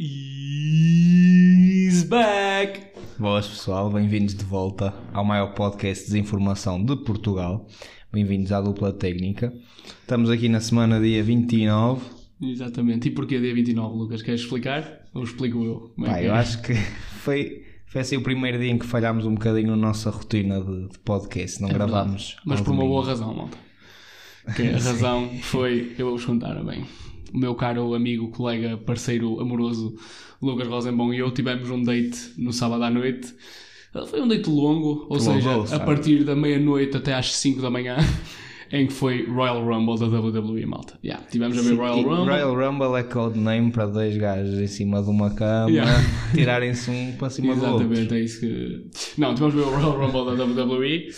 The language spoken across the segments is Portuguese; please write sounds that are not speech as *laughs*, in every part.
He's back! Boas pessoal, bem-vindos de volta ao maior podcast de desinformação de Portugal. Bem-vindos à dupla técnica. Estamos aqui na semana dia 29. Exatamente. E porquê dia 29, Lucas? Queres explicar? Ou explico eu? Como é Pá, que eu é? acho que *laughs* foi, foi assim o primeiro dia em que falhámos um bocadinho na nossa rotina de, de podcast. Não É gravámos. Mas por uma domingo. boa razão, malta. *laughs* Que a razão foi, eu vou-vos contar bem. O meu caro amigo, colega, parceiro amoroso, Lucas Rosenbaum e eu tivemos um date no sábado à noite. Foi um date longo, ou seja, a sabe? partir da meia-noite até às 5 da manhã, *laughs* em que foi Royal Rumble da WWE, malta. Yeah, tivemos a ver Royal Rumble. Royal Rumble é codename para dois gajos em cima de uma cama Yeah. *laughs* tirarem-se um para cima do outro. Exatamente, é isso que. Não, tivemos a ver o Royal Rumble da WWE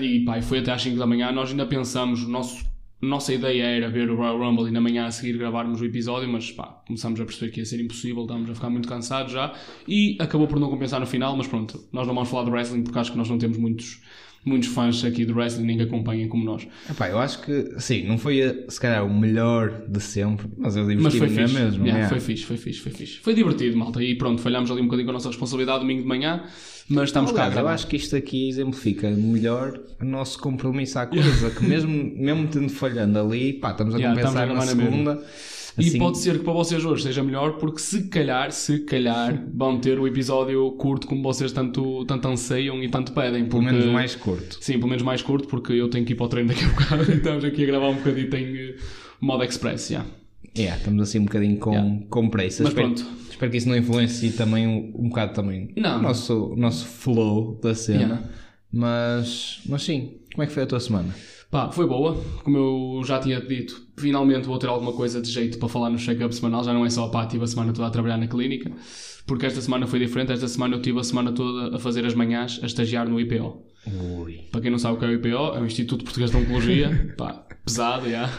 e pá, foi até às 5 da manhã. Nós ainda pensamos, o nosso, nossa ideia era ver o Royal Rumble e na manhã a seguir gravarmos o episódio, mas pá, começámos a perceber que ia ser impossível, estávamos a ficar muito cansados já e acabou por não compensar no final. Mas pronto, nós não vamos falar de wrestling porque acho que nós não temos muitos, muitos fãs aqui de wrestling que acompanhem como nós. Epá, eu acho que, sim, não foi eh, se calhar o melhor de sempre, mas eu Mas foi fixe. mesmo. Yeah, yeah. Foi fixe, foi fixe, foi fixe. Foi divertido, malta. E pronto, falhámos ali um bocadinho com a nossa responsabilidade domingo de manhã, mas estamos cá. eu acho que isto aqui exemplifica melhor o nosso compromisso à coisa, que mesmo, mesmo tendo falhando ali, pá, estamos a Yeah, compensar estamos a na gravar na segunda. E Assim, pode ser que para vocês hoje seja melhor, porque se calhar, se calhar, vão ter o episódio curto como vocês tanto, tanto anseiam e tanto pedem. pelo porque- menos mais curto. Sim, pelo menos mais curto, porque eu tenho que ir para o treino daqui a *laughs* bocado e estamos aqui a gravar um bocadinho em eh, modo express, já. Yeah, estamos assim um bocadinho com, Yeah. com pressa. Mas espero, pronto. espero que isso não influencie também um, um bocado também Não. o nosso, nosso flow da cena. Yeah. Mas, mas sim, como é que foi a tua semana? Pá, foi boa, como eu já tinha dito, finalmente vou ter alguma coisa de jeito para falar no check-up semanal, já não é só pá, tive a semana toda a trabalhar na clínica, porque esta semana foi diferente, esta semana eu tive a semana toda a fazer as manhãs, a estagiar no IPO. Ui. Para quem não sabe o que é o IPO, é o Instituto Português de Oncologia, *laughs* pá, pesado, já.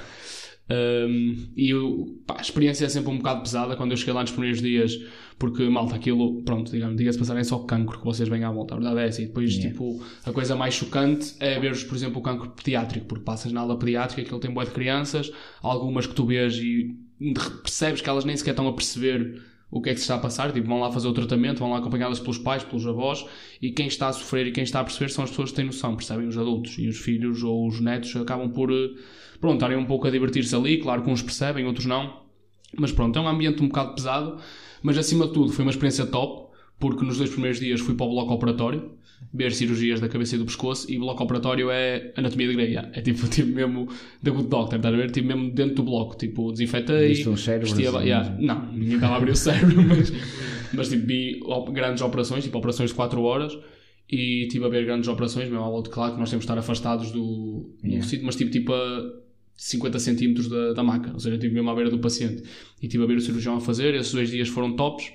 Um, e eu, pá, a experiência é sempre um bocado pesada quando eu cheguei lá nos primeiros dias, porque malta, aquilo, pronto, digamos, diga-se passar, é só cancro que vocês vêm à volta, a verdade é essa. E depois, tipo, a coisa mais chocante é ver, por exemplo, o cancro pediátrico, porque passas na aula pediátrica, aquilo tem boa de crianças, algumas que tu vês e percebes que elas nem sequer estão a perceber o que é que se está a passar, tipo, vão lá fazer o tratamento, vão lá acompanhadas pelos pais, pelos avós, e quem está a sofrer e quem está a perceber são as pessoas que têm noção, percebem? Os adultos e os filhos ou os netos acabam por, eh, pronto, estarem um pouco a divertir-se ali, claro que uns percebem, outros não, mas pronto, é um ambiente um bocado pesado, mas acima de tudo foi uma experiência top, porque nos dois primeiros dias fui para o bloco operatório, ver cirurgias da cabeça e do pescoço, e bloco operatório é anatomia de greia, é tipo, *laughs* tipo mesmo The Good Doctor, estás a ver? Tipo mesmo dentro do bloco, tipo, desinfetei, Viste uns cérebros vestia- assim, yeah, não, ninguém estava a abrir o *laughs* cérebro, mas, mas tipo, vi grandes operações, tipo operações de 4 horas, e estive a ver grandes operações, mesmo à volta, claro que nós temos de estar afastados do, do Yeah. sítio, mas tipo, tipo a 50 centímetros da, da maca, ou seja, tipo mesmo à beira do paciente. E estive a ver o cirurgião a fazer, esses dois dias foram tops,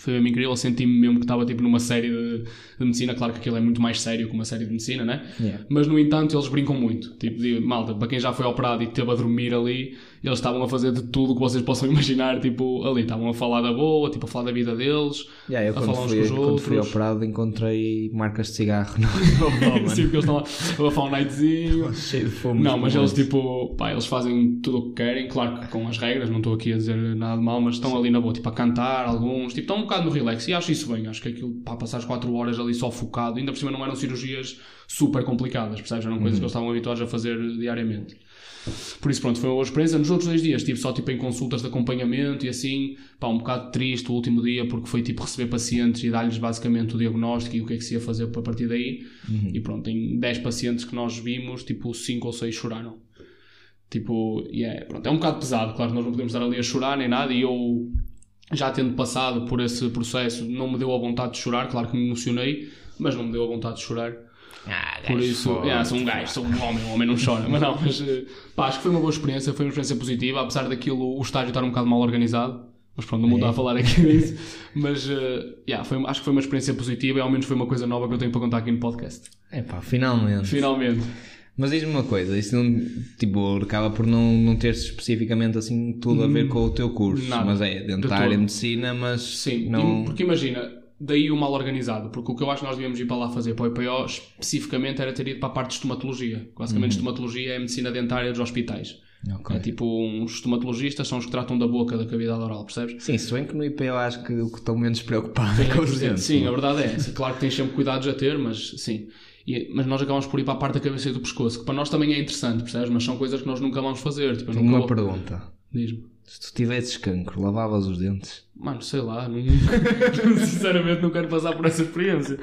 foi mesmo incrível, senti-me mesmo que estava tipo numa série de, de medicina, claro que aquilo é muito mais sério que uma série de medicina, né? Yeah. Mas no entanto eles brincam muito. Tipo, de, malta, para quem já foi operado e teve a dormir ali, eles estavam a fazer de tudo o que vocês possam *laughs* imaginar, tipo, ali. Estavam a falar da boa, tipo, a falar da vida deles, Yeah, eu a falar uns fui, com os quando fui outros. operado encontrei marcas de cigarro *laughs* no. Sim, porque eles estão lá a falar um nightzinho. Cheio de fome. Não, mas eles tipo, pá, eles fazem tudo o que querem, claro que com as regras, não estou aqui a dizer nada de mal, mas estão ali na boa, tipo, a cantar, alguns, tipo, estão um bocado no relax e acho isso bem, acho que aquilo, pá, passar as 4 horas ali só focado, ainda por cima não eram cirurgias super complicadas, percebes? Eram coisas que eles estavam habituados a fazer diariamente. Por isso, pronto, foi uma experiência. Nos outros dois dias estive só tipo em consultas de acompanhamento e assim, pá, um bocado triste o último dia porque foi tipo receber pacientes e dar-lhes basicamente o diagnóstico e o que é que se ia fazer para partir daí. E pronto, em 10 pacientes que nós vimos, tipo 5 ou 6 choraram. Tipo, e é, pronto, é um bocado pesado, claro, nós não podemos estar ali a chorar nem nada e eu já tendo passado por esse processo não me deu a vontade de chorar, claro que me emocionei, mas não me deu a vontade de chorar. Ah, Por isso, yeah, sou um gajo, sou um homem, um homem não chora. Mas não, mas eh, pá, acho que foi uma boa experiência, foi uma experiência positiva, apesar daquilo, o estágio estar um bocado mal organizado. Mas pronto, não vou É. a falar aqui *laughs* disso. Mas eh, yeah, foi, acho que foi uma experiência positiva e ao menos foi uma coisa nova que eu tenho para contar aqui no podcast. É pá, finalmente. Finalmente. Mas diz-me uma coisa, isso não, tipo, acaba por não, não ter especificamente assim tudo a ver com o teu curso. Nada. Mas é, De dentária, todo. medicina, mas Sim, não... porque imagina, daí o mal organizado, porque o que eu acho que nós devíamos ir para lá fazer para o IPO especificamente era ter ido para a parte de estomatologia. Basicamente, estomatologia é a medicina dentária dos hospitais. Ok. É tipo uns estomatologistas são os que tratam da boca, da cavidade oral, percebes? Sim, se bem que no IP eu acho que o que estou menos preocupado é com os dentes. Sim, a verdade é essa. Claro que tens sempre cuidados a ter, mas sim. E- mas nós acabamos por ir para a parte da cabeça e do pescoço, que para nós também é interessante, percebes? Mas são coisas que nós nunca vamos fazer. Tipo, Tenho nunca uma vou- pergunta. Diz-me. Se tu tivesses cancro, lavavas os dentes? Mano, sei lá, não- *laughs* sinceramente não quero passar por essa experiência.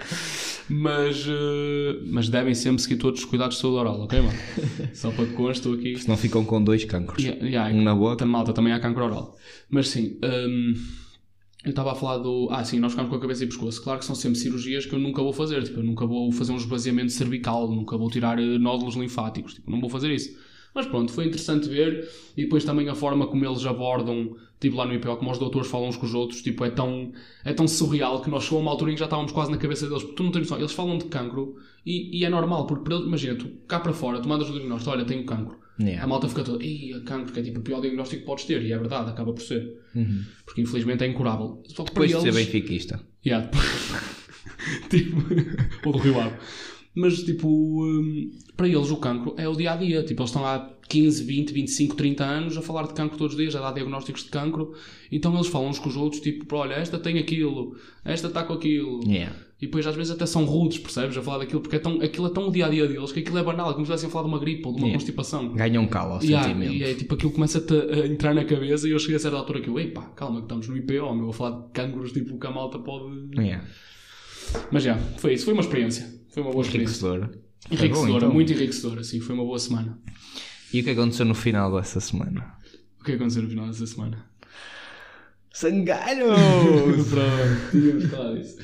Mas, eh, mas devem sempre seguir todos os cuidados de saúde oral, ok, mano? *laughs* Só para que conste, estou aqui. Se não ficam com dois cancros. Yeah, yeah, Um na boca. Malta, também há cancro oral. Mas sim, hum, eu estava a falar do. Ah, sim, nós ficamos com a cabeça e pescoço. Claro que são sempre cirurgias que eu nunca vou fazer. Tipo, eu nunca vou fazer um esvaziamento cervical, nunca vou tirar eh, nódulos linfáticos. Tipo, não vou fazer isso. Mas pronto, foi interessante ver. E depois também a forma como eles abordam, tipo lá no IPO, como os doutores falam uns com os outros, tipo, é tão, é tão surreal que nós chegou a uma altura em que já estávamos quase na cabeça deles. Porque tu não tens noção, eles falam de cancro e, e é normal, porque para eles, imagina, tu cá para fora, tu mandas o diagnóstico, olha, tenho cancro. Yeah. A malta fica toda, ei, cancro, que é tipo o pior diagnóstico que podes ter, e é verdade, acaba por ser. Uhum. Porque infelizmente é incurável. Só que Depois de para ser eles. benfiquista. Yeah, *laughs* tipo, *laughs* ou do Rio Ave. Mas, tipo, hum, para eles o cancro é o dia a dia. Tipo, eles estão há 15, 20, 25, 30 anos a falar de cancro todos os dias, a dar diagnósticos de cancro. Então eles falam uns com os outros, tipo, olha, esta tem aquilo, esta está com aquilo. Yeah. E depois às vezes até são rudes, percebes? A falar daquilo, porque é tão, aquilo é tão o dia a dia deles que aquilo é banal, é como se estivessem a falar de uma gripe ou de uma Yeah. constipação. Ganham calo ao E sentimento. E é tipo aquilo começa-te a entrar na cabeça e eu cheguei a certa altura que eu, ei pá, calma, que estamos no IPO, meu, a falar de cancros, tipo, que a malta pode. Yeah. Mas já, foi isso, foi uma experiência. Foi uma boa experiência. Enriquecedor. Foi Enriquecedora, bom, então. muito enriquecedora, sim, foi uma boa semana. E o que aconteceu no final dessa semana? O que aconteceu no final dessa semana? Sangalhos! *laughs* Pronto, tínhamos falado disso.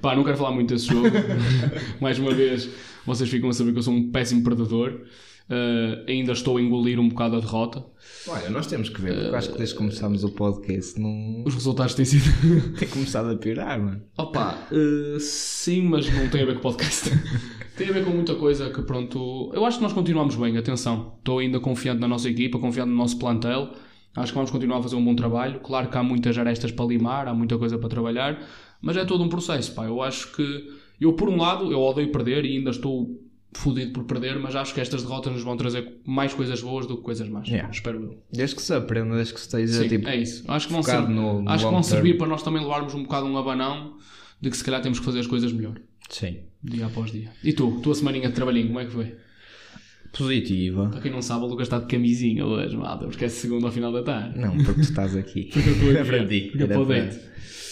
Pá, não quero falar muito desse jogo. *laughs* Mais uma vez, vocês ficam a saber que eu sou um péssimo predador. Uh, ainda estou a engolir um bocado a derrota. Olha, nós temos que ver, porque eu acho que desde que começámos o podcast não Os resultados têm sido. *laughs* tem começado a piorar, mano. Opa, uh, sim, mas não tem a ver com o podcast. *laughs* tem a ver com muita coisa que, pronto. Eu acho que nós continuamos bem, atenção. Estou ainda confiante na nossa equipa, confiante no nosso plantel. Acho que vamos continuar a fazer um bom trabalho. Claro que há muitas arestas para limar, há muita coisa para trabalhar, mas é todo um processo, pá. Eu acho que. Eu, por um lado, eu odeio perder e ainda estou fodido por perder, mas acho que estas derrotas nos vão trazer mais coisas boas do que coisas más. Yeah. Espero eu. Desde que se aprenda, desde que se esteja Sim, tipo. é isso. Acho que vão, ser- no- no acho que vão term. servir para nós também levarmos um bocado um abanão de que se calhar temos que fazer as coisas melhor, Sim. dia após dia. E tu, tua semaninha de trabalhinho, como é que foi? Positiva. Para quem não sabe, o Lucas está de camisinha hoje, malta, porque é segunda ao final da tarde. Não, porque tu estás aqui. *laughs* eu estou *laughs* aqui, ti. porque eu para para,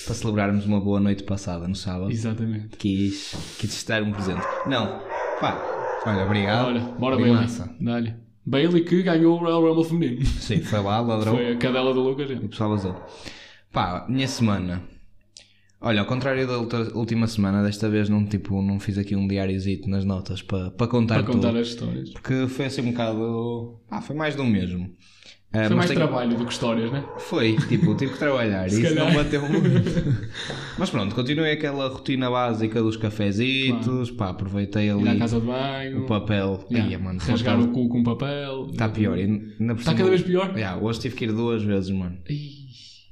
para celebrarmos uma boa noite passada no sábado. Exatamente. Quis, quis te dar um presente. Não, pá. Olha, obrigado. Olha, bora Bem Bailey. massa. Dá-lhe. Bailey que ganhou o Royal Rumble feminino. Sim, foi lá, *laughs* ladrão. Foi a cadela do Lucas. E o pessoal vazou. Pá, minha semana. Olha, ao contrário da outra- última semana, desta vez não, tipo, não fiz aqui um diáriozito nas notas para para contar Para contar tudo. as histórias. Porque foi assim um bocado. Ah, foi mais do mesmo. Ah, Foi mais tenho- trabalho do que histórias, né? Foi, tipo, tive que trabalhar *laughs* e isso não bateu muito. *laughs* Mas pronto, continuei aquela rotina básica dos cafezitos, pá, aproveitei Ir à ali casa de banho. o papel. Yeah. Ia, mano, rasgar o cu com papel. Está pior. Está cada vez pior? Yeah, hoje tive que ir duas vezes, mano. Ih,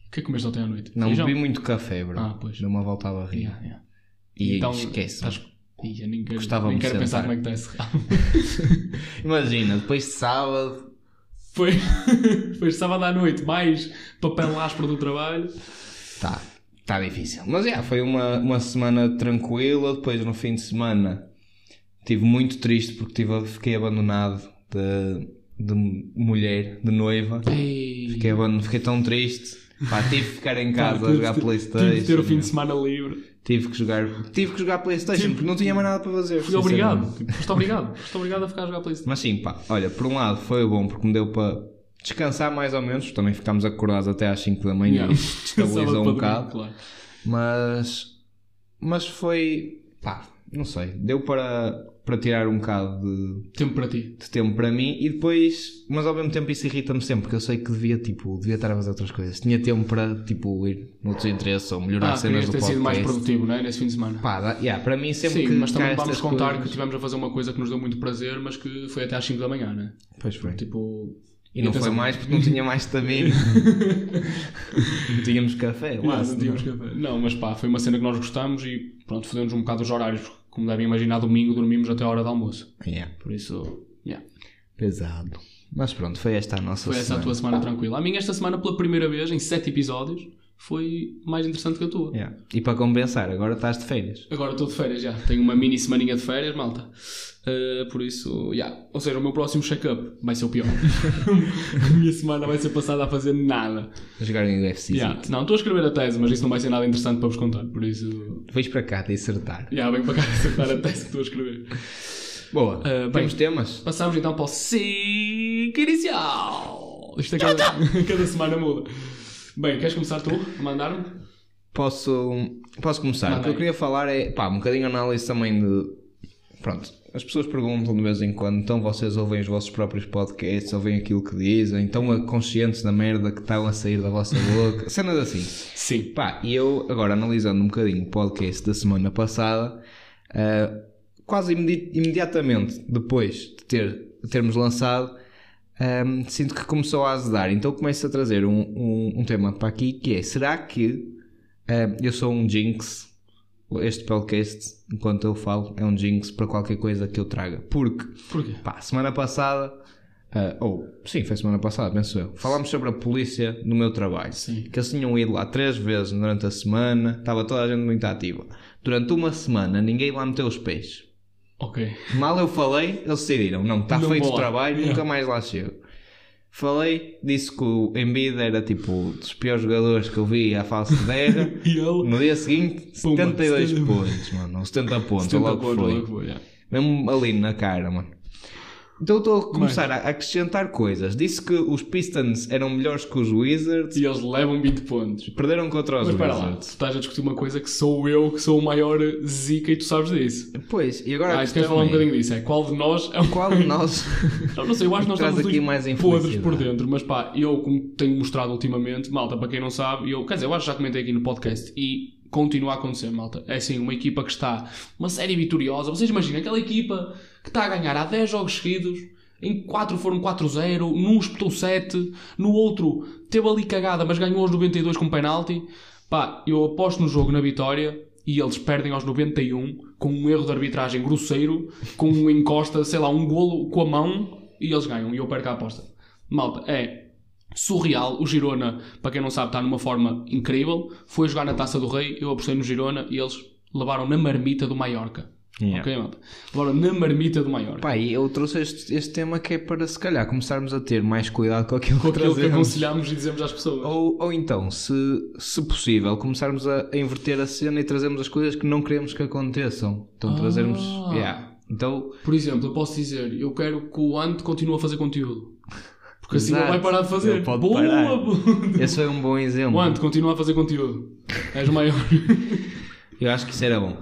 O que é que comeste ontem à noite? Não Feijão? bebi muito café, bro. Ah, pois. Deu uma volta à barriga. Yeah, yeah. E Então, esquece. estás- Ih, eu nem quero, Gostava nem quero pensar como é que está esse rabo. *laughs* Imagina, depois de sábado. Foi, *laughs* foi sábado à noite, mais papel áspero do trabalho. Tá, tá difícil. Mas já, foi uma, uma semana tranquila. Depois no fim de semana estive muito triste porque tive, fiquei abandonado de, de mulher, de noiva. Ei, Fiquei, fiquei tão triste. Pá, tive que ficar em casa a jogar Playstation. Tive de ter o fim de semana livre. Tive que jogar, tive que jogar Playstation porque não tinha mais nada para fazer. Fui obrigado. Foste obrigado. Foste obrigado a ficar a jogar Playstation. Mas sim, pá, olha, por um lado foi bom porque me deu para descansar mais ou menos. Também ficámos acordados até às 5 da manhã Yeah. *laughs* estabilizou um bocado. claro. Mas, mas foi, pá, não sei, deu para, para tirar um bocado de, Tempo para ti. de tempo para mim e depois, mas ao mesmo tempo isso irrita-me sempre porque eu sei que devia, tipo, devia estar a fazer outras coisas. Tinha tempo para, tipo, ir noutros interesses ou melhorar Ah, cenas do ter sido mais produtivo, não é? Nesse fim de semana. Pá, dá- yeah, para mim sempre Sim, que mas também vamos contar que coisas- estivemos a fazer uma coisa que nos deu muito prazer, mas que foi até às 5 da manhã, né? Pois foi. Tipo. E não foi mais porque não tinha mais estamina. não *laughs* tínhamos café. Não, não tínhamos café. Não, mas pá, foi uma cena que nós gostamos e pronto, fodemos um bocado os horários, como devem imaginar, domingo dormimos até a hora do almoço. Yeah, Por isso, yeah. pesado. Mas pronto, foi esta a nossa Foi essa a tua semana tranquila. A minha esta semana, pela primeira vez, em sete episódios, foi mais interessante que a tua. Yeah. E para compensar, agora estás de férias. Agora estou de férias já. Tenho uma mini semaninha de férias, malta. Uh, por isso, yeah. Ou seja, o meu próximo check-up vai ser o pior. *laughs* a minha semana vai ser passada a fazer nada. A jogar em UFC. Não, estou a escrever a tese, mas isso não vai ser nada interessante para vos contar. Por isso, Vens para cá te acertar. já venho para cá *laughs* acertar a tese que estou a escrever. Boa. Ah, bem. Temos temas? Passamos então para o SIC inicial. Isto a cada, *laughs* cada semana muda. Bem, queres começar tu a mandar-me? Posso, posso começar. O que eu queria falar é, pá, um bocadinho análise também de. Pronto, as pessoas perguntam de vez em quando, então vocês ouvem os vossos próprios podcasts, ouvem aquilo que dizem, estão conscientes da merda que estão a sair da vossa *laughs* boca, cenas assim. Sim. Pá, e eu agora analisando um bocadinho o podcast da semana passada, ah, quase imedi- imediatamente depois de ter, de termos lançado, ahm, sinto que começou a azedar. Então começo a trazer um, um, um tema para aqui que é: será que ahm, eu sou um jinx? Este podcast, enquanto eu falo, é um jinx para qualquer coisa que eu traga. Porque, Porquê? pá, semana passada. ah, ou, sim, foi semana passada, penso eu. Falámos sobre a polícia no meu trabalho Sim. que eles tinham ido lá três vezes durante a semana, estava toda a gente muito ativa. Durante uma semana ninguém lá meteu os pés. Ok. Mal eu falei, eles decidiram, não, está feito o trabalho, Yeah. nunca mais lá chego. Falei, disse que o Embiid era tipo dos piores jogadores que eu vi à face de terra. *laughs* E ele? No dia seguinte, Pumba, 72 70. pontos, mano. ou 70 pontos, 70 ou logo pontos, foi. logo foi, yeah. Mesmo ali na cara, mano. Então eu estou a começar a acrescentar coisas. Disse que os Pistons eram melhores que os Wizards. E eles levam 20 pontos. Perderam contra os Mas espera lá, tu Wizards. estás a discutir uma coisa que sou eu que sou o maior zica e tu sabes disso. Pois, e agora Ah, queres falar um é, bocadinho disso? É qual de nós é o Qual de *laughs* nós? Não, não sei, eu acho que nós estamos aqui mais podres por dentro, mas pá, eu como tenho mostrado ultimamente, malta, para quem não sabe, eu, quer dizer, eu acho que já comentei aqui no podcast e continua a acontecer, malta. É assim, uma equipa que está, uma série vitoriosa, vocês imaginem, aquela equipa que está a ganhar há 10 jogos seguidos, em 4 foram 4-0, num espetou 7, no outro teve ali cagada, mas ganhou aos 92 com penalti. Pá, eu aposto no jogo na vitória e eles perdem aos 91 com um erro de arbitragem grosseiro, com um encosta, sei lá, um golo com a mão e eles ganham e eu perco a aposta. Malta, é surreal. O Girona, para quem não sabe, está numa forma incrível. Foi jogar na Taça do Rei, eu apostei no Girona e eles levaram na marmita do Mallorca. Yeah. Ok, malta? Levaram na marmita do Mallorca. Pá, e eu trouxe este, este tema que é para se calhar começarmos a ter mais cuidado com aquilo com que aquilo que trazemos. aconselhamos e dizemos às pessoas. Ou, ou então, se, se possível, começarmos a, a inverter a cena e trazermos as coisas que não queremos que aconteçam. Então trazermos. Ah. Yeah. Então, Por exemplo, eu posso dizer, eu quero que o Ant continue a fazer conteúdo. Porque assim Exato. ele vai parar de fazer. Pode Boa, parar. boa. esse foi um bom exemplo. O Ant continua a fazer conteúdo. És o maior. *laughs* Eu acho que isso era bom.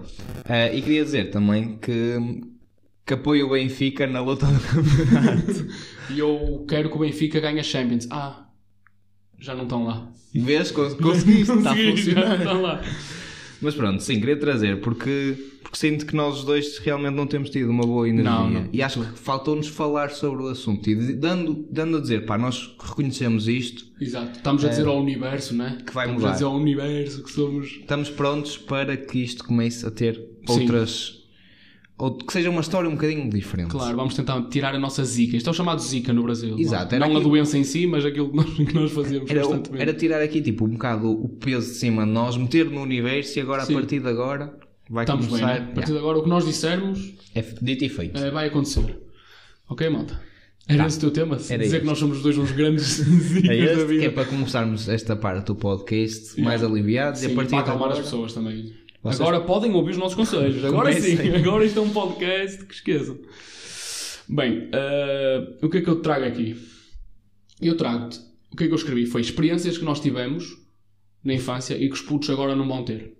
Ah, e queria dizer também que, que apoio o Benfica na luta do campeonato. e eu quero que o Benfica ganhe a Champions. Ah, já não estão lá. Vês? Cons- Conseguiste, está a Consegui, já não funcionar. estão lá. Mas pronto, sim, queria trazer porque, porque sinto que nós os dois realmente não temos tido uma boa energia. Não, não. E acho que faltou-nos falar sobre o assunto e dando, dando a dizer, pá, nós reconhecemos isto, Exato. Estamos a dizer ao universo, né? Que vai Estamos mudar. a dizer ao universo que somos. estamos prontos para que isto comece a ter outras. Ou que seja uma história um bocadinho diferente. Claro, vamos tentar tirar a nossa zica. Isto é o chamado zica no Brasil. Exato, Não era a aqui- doença em si, mas aquilo que nós, *laughs* que nós fazemos Era, constantemente. era tirar aqui tipo um bocado o peso de cima de nós, meter no universo e agora Sim. a partir de agora vai Estamos bem, começar. né? A partir de agora, o que nós dissermos É dito e feito. eh, vai acontecer. Ok, malta? Era Tá. esse o teu tema? Era Dizer este. que nós somos os dois uns grandes zicas *laughs* É da este que vida. é para começarmos esta parte do podcast Yeah. mais aliviados Sim, e a partir para de acalmar agora... as pessoas também. Vocês- Agora podem ouvir os nossos conselhos. *laughs* Agora sim. Agora isto é um podcast que esqueçam. Bem, eh, o que é que eu trago aqui? Eu trago-te. O que é que eu escrevi? Foi experiências que nós tivemos na infância e que os putos agora não vão ter.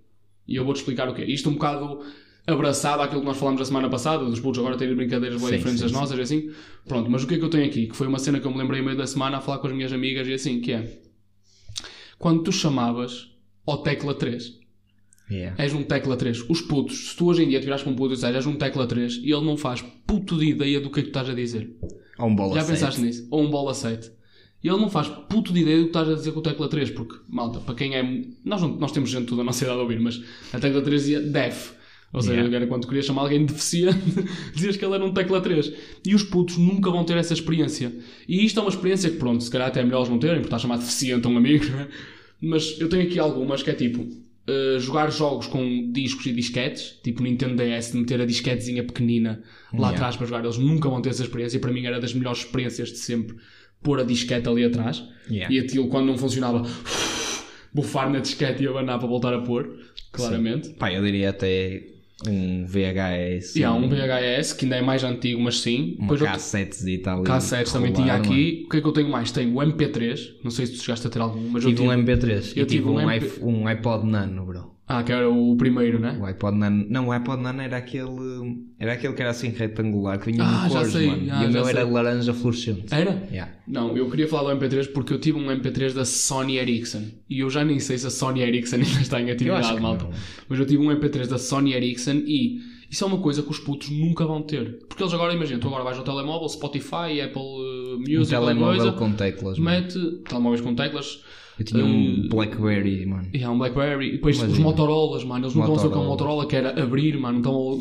E eu vou-te explicar o que é. Isto um bocado abraçado àquilo que nós falámos a semana passada, dos putos agora terem brincadeiras bem Sim, diferentes sim, das sim. nossas e assim. Pronto, mas o que é que eu tenho aqui? Que foi uma cena que eu me lembrei no meio da semana a falar com as minhas amigas e assim, que é... Quando tu chamavas ao tecla 3 Yeah. és um tecla 3. Os putos, se tu hoje em dia te virares para um puto e disseres és um tecla 3 e ele não faz puto de ideia do que é que tu estás a dizer. Ou um bola Já sete. pensaste nisso? Ou um bola 7. E ele não faz puto de ideia do que estás a dizer com o tecla 3, porque, malta, para quem é. Nós, não- nós temos gente toda a nossa idade a ouvir, mas a tecla 3 dizia def. Ou seja, Yeah. era quando querias chamar alguém de deficiente, *laughs* dizias que ele era um tecla 3. E os putos nunca vão ter essa experiência. E isto é uma experiência que, pronto, se calhar até é melhor eles não terem, porque está a chamar de deficiente a um amigo, não é? Mas eu tenho aqui algumas que é tipo. Eh, jogar jogos com discos e disquetes, tipo Nintendo DS, de meter a disquetezinha pequenina lá Yeah. atrás para jogar, eles nunca vão ter essa experiência. Para mim era das melhores experiências de sempre pôr a disquete ali atrás Yeah. e aquilo quando não funcionava, *laughs* bufar na disquete e abanar para voltar a pôr, claramente. Pá, eu diria até um VHS. E há um VHS que ainda é mais antigo, mas sim. Uma Depois cassetes e tal. K7 também tinha aqui. O que é que eu tenho mais? Tenho o MP3. Não sei se tu chegaste a ter algum, mas eu Tive um MP3 eu e tive um um, MP um iPod Nano, bro. Ah, que era o primeiro, né? O iPod Nano, não, o iPod Nano era aquele, era aquele que era assim retangular, que vinha Ah, cores, sei, mano. ah, e o meu era sei. laranja fluorescente. Era? Yeah. Não, eu queria falar do MP3 porque eu tive um MP3 da Sony Ericsson. E eu já nem sei se a Sony Ericsson ainda está em atividade, malta. não. Mas eu tive um MP3 da Sony Ericsson e isso é uma coisa que os putos nunca vão ter. Porque eles agora, imagina, tu agora vais ao telemóvel, Spotify, Apple Um Music, alguma telemóvel coisa, com teclas, mano. mete telemóveis com teclas. Eu tinha um Blackberry, mano. E há um Blackberry, e depois os Imagina. Motorolas, mano, eles não estão a ser com o Motorola. Que era abrir, mano, então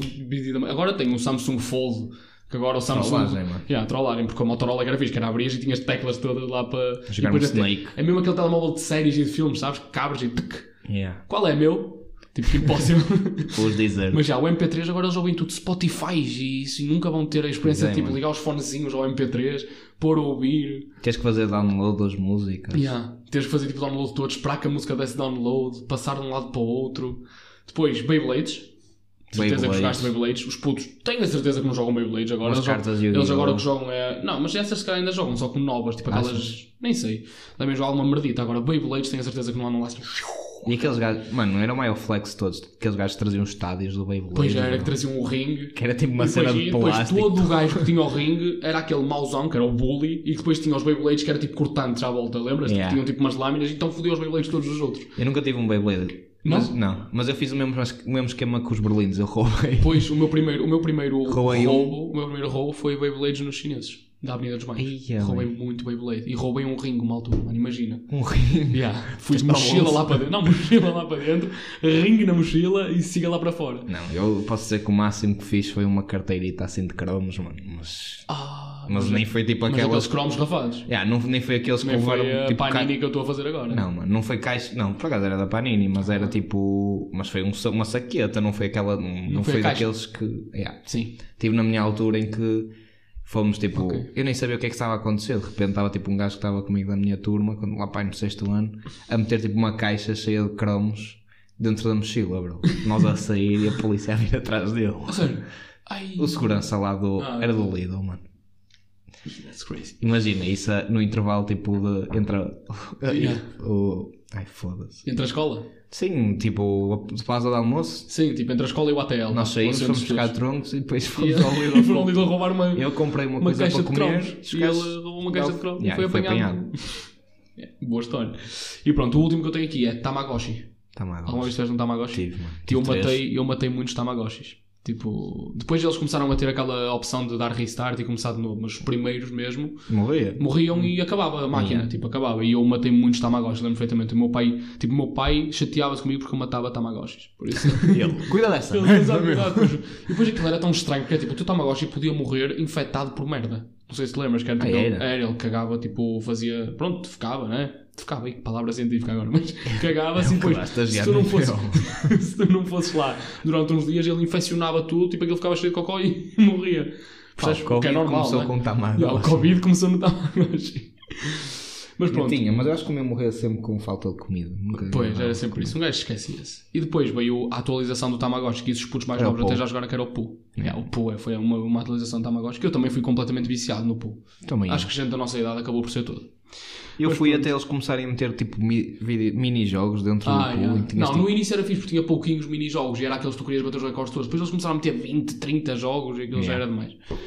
agora tem um Samsung Fold, que agora o Samsung. Trollagem, mano. Yeah, trollarem, porque a Motorola era fixe, que era abrir e tinhas teclas todas lá para. Jogar um Snake. É mesmo aquele telemóvel de séries e de filmes, sabes? Que cabres e tuc. Yeah. Qual é meu? Tipo que impossível. *laughs* Vou dizer. Mas já, o MP3 agora eles ouvem tudo Spotify e isso e nunca vão ter a experiência Pois é, de tipo mano. ligar os fonezinhos ao MP3, pôr a ouvir. Queres que fazer download das músicas? Yeah. Teres que fazer tipo download todo, esperar que a música desse download, passar de um lado para o outro. Depois, Beyblades. De certeza que Beyblades. jogaste Beyblades. Os putos, tenho a certeza que não jogam Beyblades agora. Umas Eles, cartas jogam, eles agora o que jogam é. Não, mas essas se calhar ainda jogam, só com novas, tipo aquelas. Achas? Nem sei. Devem jogar alguma merdita. Agora, Beyblades, tenho a certeza que não andam lá assim. E aqueles gajos, mano, não era o maior flex de todos. Aqueles gajos que traziam estádios do Beyblade. Depois já era que traziam um ringue. Que era tipo uma depois, cena de depois plástico. todo o gajo que tinha o ringue era aquele mauzão, que era o bully, e que depois tinha os Beyblades que era tipo cortantes à volta, lembras? Yeah. Que tinham tipo umas lâminas, então fodia os Beyblades todos os outros. Eu nunca tive um Beyblade. Não? Mas, não, mas eu fiz o mesmo, o mesmo esquema com os berlindos. Eu roubei. Pois, o meu primeiro, o meu primeiro *laughs* Roubei um. roubo, o meu primeiro roubo foi Beyblades nos chineses, da Avenida dos Bancos. Ia, roubei bem. muito Beyblade. E roubei um ringue uma altura, mano, imagina. Um ringue. Yeah. Fui de Está *laughs* mochila lá para dentro. Não, *laughs* mochila lá para dentro, ringue na mochila e siga lá para fora. Não, eu posso dizer que o máximo que fiz foi uma carteirita assim de cromos, mano. Mas, Ah, mas nem foi tipo aquelas. aqueles cromos rafados. Yeah, não, nem foi aqueles que Nem foi levaram a tipo. Panini ca- que eu estou a fazer agora. Não, mano, não foi caixa. Não, por acaso era da Panini, mas era tipo. Mas foi um uma saqueta, não foi aquela. Não, não foi foi, daqueles que. Yeah. Sim. Tive na minha altura em que fomos tipo. Ok. Eu nem sabia o que é que estava a acontecer. De repente estava tipo um gajo que estava comigo da minha turma, quando lá pai no sexto ano, a meter tipo uma caixa cheia de cromos dentro da mochila, bro. Nós a sair e a polícia a vir atrás dele. Ai, O segurança lá do. Ah, era do Lidl, mano. that's crazy. Imagina, isso no intervalo tipo de. Entre Yeah. *laughs* o. Ai foda-se. Entre a escola? Sim, tipo, a pausa de almoço. Sim, tipo entre a escola e o ATL. Nós saímos, fomos buscar troncos e depois fomos Yeah. ao Lidl. *laughs* Foram ao Lidl roubar uma, Eu comprei uma, uma coisa caixa para de comer. cromos. os E ele roubou uma caixa de cromos Yeah, e foi apanhado. Yeah, *laughs* Boa história. E pronto, o último que eu tenho aqui é Tamagotchi. Mal. Alguma vez tiveste um Tamagotchi? Tive, mano. eu, Tive três. matei, eu matei muitos Tamagotchis. Tipo, depois eles começaram a ter aquela opção de dar restart e começar de novo, mas os primeiros mesmo Morria. morriam e acabava a máquina, tipo, acabava. E eu matei muitos Tamagotchis, lembro perfeitamente. O meu pai, tipo, meu pai chateava-se comigo porque eu matava Tamagotchis. Por isso. *laughs* Ele, cuida dessa. Ele amizade, depois- *laughs* E depois aquilo era tão estranho, porque é tipo, o teu Tamagotchi podia morrer infectado por merda. Não sei se te lembras, que era, tipo, Ah, ele, era? ele cagava, tipo, fazia. Pronto, ficava, né? Ficava aí, palavra científica agora, mas cagava assim, depois. acabaste de Se tu, não fosse, *laughs* se tu não fosses lá durante uns dias, ele infeccionava tudo, tipo, aquilo ficava cheio de cocó e *laughs* morria. Pá, o Porque é Covid normal. começou né? com. Yeah, o Covid começou no Tamagotchi. *laughs* Mas Eu pronto. tinha, mas eu acho que o meu morreu sempre com falta de comida. Nunca Pois, era sempre isso. Um gajo esquecia-se. E depois veio a atualização do Tamagotchi, que isso os putos mais novos até já jogaram, que era o Poo. Yeah, o Poo é, foi uma, uma atualização do Tamagotchi, que eu também fui completamente viciado no Poo. Também. Acho que gente da nossa idade acabou por ser todo. Eu mas fui pronto. até eles começarem a meter tipo mi- mini-jogos dentro Ah, do pool. yeah. Não, tipo, no início era fixe porque tinha pouquinhos mini-jogos e era aqueles que tu querias bater os recordes todos. Depois eles começaram a meter 20, 30 jogos e aquilo já Yeah. era demais.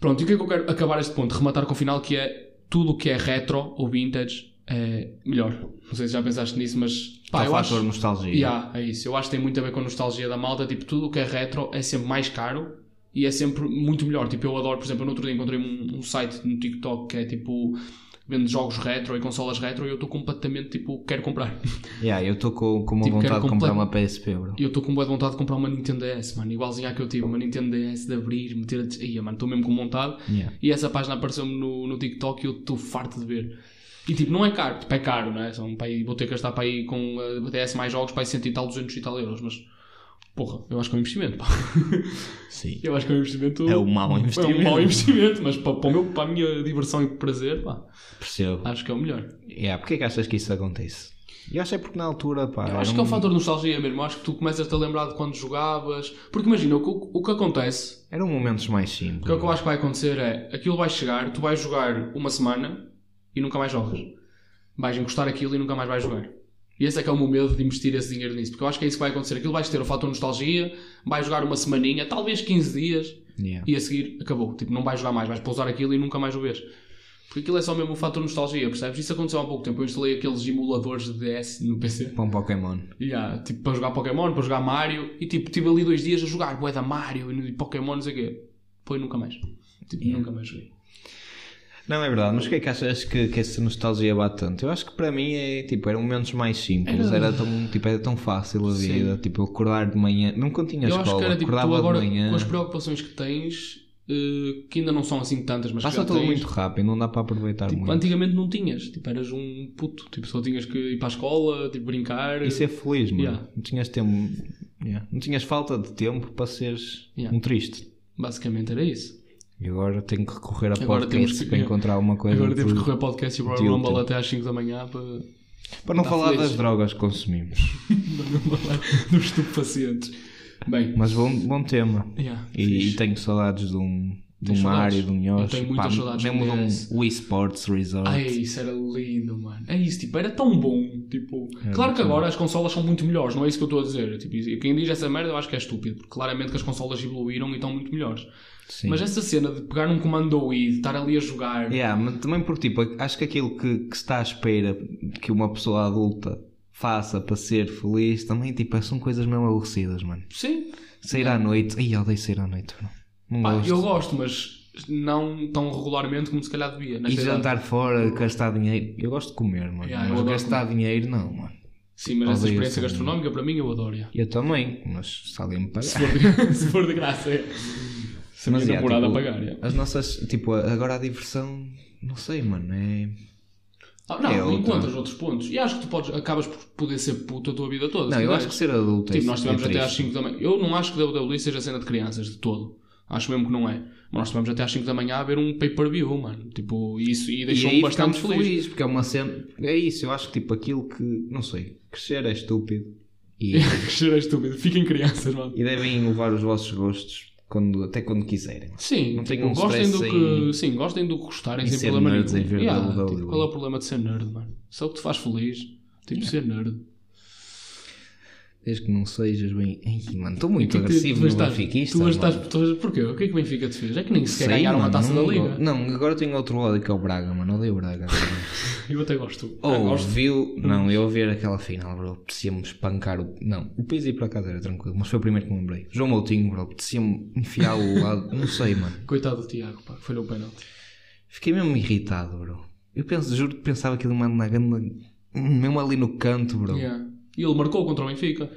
Pronto, e o que é que eu quero acabar este ponto? Rematar com o final que é tudo o que é retro ou vintage é melhor. Não sei se já pensaste nisso, mas pá, Pá, eu o acho. fator nostalgia. Yeah, é isso. Eu acho que tem muito a ver com a nostalgia da malta. Tipo, tudo o que é retro é sempre mais caro e é sempre muito melhor. Tipo, eu adoro, por exemplo, no outro dia encontrei um, um site no TikTok que é tipo vende jogos retro e consolas retro e eu estou completamente tipo, quero comprar. *laughs* Yeah, eu estou com, com uma Tipo, vontade de comprar uma PSP, bro. Eu estou com boa vontade de comprar uma Nintendo DS, mano, igualzinha à que eu tive, uma Nintendo DS de abrir, meter a. Ia, mano, estou mesmo com vontade. Yeah. E essa página apareceu-me no, no TikTok e eu estou farto de ver. E tipo, não é caro, tipo, é caro, não é? São, para aí, vou ter que gastar para aí com a DS mais jogos para aí 100 e tal, 200 e tal euros, mas porra, eu acho que é um investimento, pá. Sim. Eu acho que é um investimento. É um mau investimento. É um mau investimento, mas para, para, o meu, para a minha diversão e prazer, pá, Percebo. acho que é o melhor. Yeah, Porquê que achas que isso acontece? Eu acho é porque na altura, pá. Eu acho que é um- fator nostalgia mesmo. Eu acho que tu começas-te a lembrar de quando jogavas. Porque imagina, o que, o que acontece, Eram momentos mais simples. o que, é que eu acho que vai acontecer é aquilo vai chegar, tu vais jogar uma semana e nunca mais jogas. Vais encostar aquilo e nunca mais vais jogar. E esse é que é o meu medo de investir esse dinheiro nisso. Porque eu acho que é isso que vai acontecer. Aquilo vais ter o fator nostalgia, vais jogar uma semaninha, talvez 15 dias, Yeah. e a seguir acabou. Tipo, não vais jogar mais, vais pousar aquilo e nunca mais o vês. Porque aquilo é só mesmo o fator nostalgia, percebes? Isso aconteceu há pouco tempo. Eu instalei aqueles emuladores de DS no PC. Para um Pokémon. Yeah, tipo, para jogar Pokémon, para jogar Mario. E tipo, tive ali dois dias a jogar bué da Mario e Pokémon, não sei o quê. Foi nunca mais. Tipo, nunca mais joguei. Não, é verdade, mas o que é que achas que, que essa nostalgia bate tanto? Eu acho que para mim é tipo, eram momentos mais simples, Era- era, tão, tipo, era tão fácil a Sim. vida, tipo, acordar de manhã, mesmo quando tinha Eu acho escola, que era tipo, acordava agora, de manhã, com as preocupações que tens, eh, que ainda não são assim tantas, mas passa tudo tens, muito rápido, não dá para aproveitar Tipo, muito. antigamente não tinhas, tipo, eras um puto, tipo, só tinhas que ir para a escola, tipo, brincar. E ser feliz, mano. Yeah. Não tinhas tempo, yeah. não tinhas falta de tempo para seres Yeah. um triste. Basicamente era isso. E agora tenho que recorrer a Agora temos podcasts que- para encontrar uma coisa Agora temos que correr podcast e o Royal Rumble até às 5 da manhã para para não falar feliz. das drogas que consumimos. não falar *laughs* dos estupefacientes. Bem, Mas bom, bom tema. yeah, E, e tenho saudades de um, de um saudades? Mario, de um Yoshi. Eu tenho muitas saudades mesmo de um Wii Sports Resort. Ai, isso era lindo, mano. É isso, tipo, era tão bom. Tipo, Era claro que agora as consolas são muito melhores, não é isso que eu estou a dizer. Tipo, e quem diz essa merda eu acho que é estúpido, porque claramente que as consolas evoluíram e estão muito melhores. Sim. Mas essa cena de pegar um comando do Wii, de estar ali a jogar. Yeah, mas também porque tipo, acho que aquilo que, que está à espera que uma pessoa adulta faça para ser feliz também tipo, são coisas mesmo aborrecidas, mano. Sim, Sair à noite. Ai, eu odeio sair à noite, bro. Não Pá, gosto. eu gosto, mas não tão regularmente como se calhar devia. E jantar fora, gastar dinheiro. Eu gosto de comer, mano. Yeah, eu mas adoro gastar dinheiro, não, mano. Sim, mas essa Odeio experiência gastronómica para mim eu adoro. Eu também, mas se alguém me pagar. Se, for de, *laughs* se for de graça, é. Se a minha Mas, yeah, namorada tipo, pagar. yeah. As nossas, tipo, agora a diversão, não sei, mano, é. Ah, não, é outra. encontras outros pontos. E acho que tu podes, acabas por poder ser puto a tua vida toda. Não, se eu acho que ser adulto é Tipo, nós estivemos é até às triste. 5 da manhã. Eu não acho que WWE seja cena de crianças de todo. Acho mesmo que não é. Mas nós estivemos até às 5 da manhã a ver um pay-per-view, mano. Tipo, isso e deixou-me bastante feliz. felizes, porque é uma cena. É isso, eu acho que tipo aquilo que. Não sei, crescer é estúpido. E, *laughs* Crescer é estúpido. Fiquem crianças, mano. e devem levar os vossos gostos quando, até quando quiserem. Sim, Não tipo, um gostem do que, em- sim, gostem do que gostarem em sem problema nenhum. Yeah, tipo, qual é o problema de ser nerd, mano? É o que te faz feliz, tipo, ser nerd. Desde que não sejas bem. Ai, mano, estou muito agressivo no benfiquista. Tu estás, mano. tu, porquê? O que é que o Benfica te fez? É que nem sequer Sei, ganharam uma mano, taça não, da Liga. Não, agora tenho outro ódio que é o Braga, mano. Odeio o Braga. *laughs* Eu até gosto. Ah, Ou gosto. viu. Não, eu a ver aquela final, bro. Apetecia-me espancar o. Não, o país ir para casa era tranquilo, mas foi o primeiro que me lembrei. João Moutinho, bro. Apetecia-me enfiar o lado. Não sei, mano. *laughs* Coitado do Tiago, pá, falhou o pênalti. Fiquei mesmo irritado, bro. Eu penso, juro que pensava que ele manda na grande. Mesmo ali no canto, bro. Yeah. E ele marcou contra o Benfica.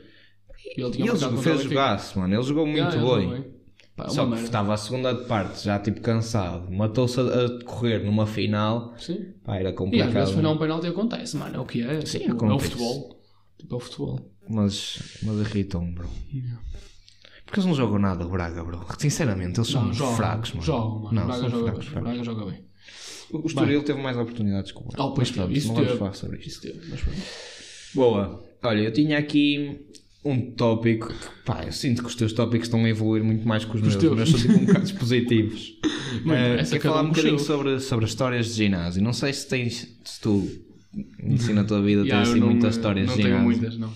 E ele E tinha ele contra o fez jogaço, mano. Ele jogou muito Yeah, ele bem. Pá, é Só que merda. estava a segunda parte, já tipo cansado. Matou-se a, correr numa final. Sim. Pá, era E às complicado. vezes falhar um penalti acontece, mano. É o que é. Sim, tipo, é o acontece. futebol. Tipo, é o futebol. Mas, mas irritam-me, bro. Porque eles não jogam nada, o Braga, bro. Sinceramente, eles são Não, jogam, fracos, mano. Jogam, mano. Não, Braga são joga fracos, bem. Braga joga bem. O Estoril teve mais oportunidades que o Braga. Oh, pois Mas pronto. Isso não vamos teve. falar sobre isto. Isso teve, mas pronto. Boa. Olha, eu tinha aqui um tópico que, pá, eu sinto que os teus tópicos estão a evoluir muito mais que os, meus. Os meus são tipo um bocado *laughs* dispositivos. Não interessa, quero cada falar um bocadinho sobre, sobre as histórias de ginásio. Não sei se tens, se tu, assim na tua vida, *laughs* Yeah, tens assim não, muitas histórias não de tenho ginásio. muitas, não.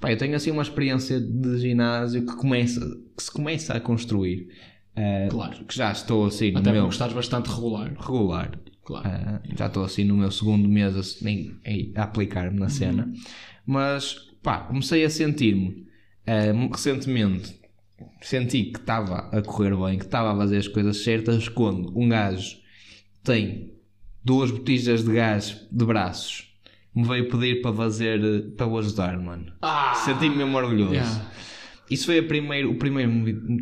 Pá, eu tenho assim uma experiência de ginásio que começa, que se começa a construir. eh, Claro. Que já estou assim no Até meu estás bastante regular. regular. Claro. Ah, já estou assim no meu segundo mês a, a aplicar-me na cena. Mas pá, comecei a sentir-me ah, recentemente. Senti que estava a correr bem, que estava a fazer as coisas certas quando um gajo tem duas botijas de gás de braços. Me veio pedir para fazer, eh, para o ajudar, mano. Ah! Senti-me mesmo orgulhoso. Yeah. Isso foi a primeiro, o primeiro,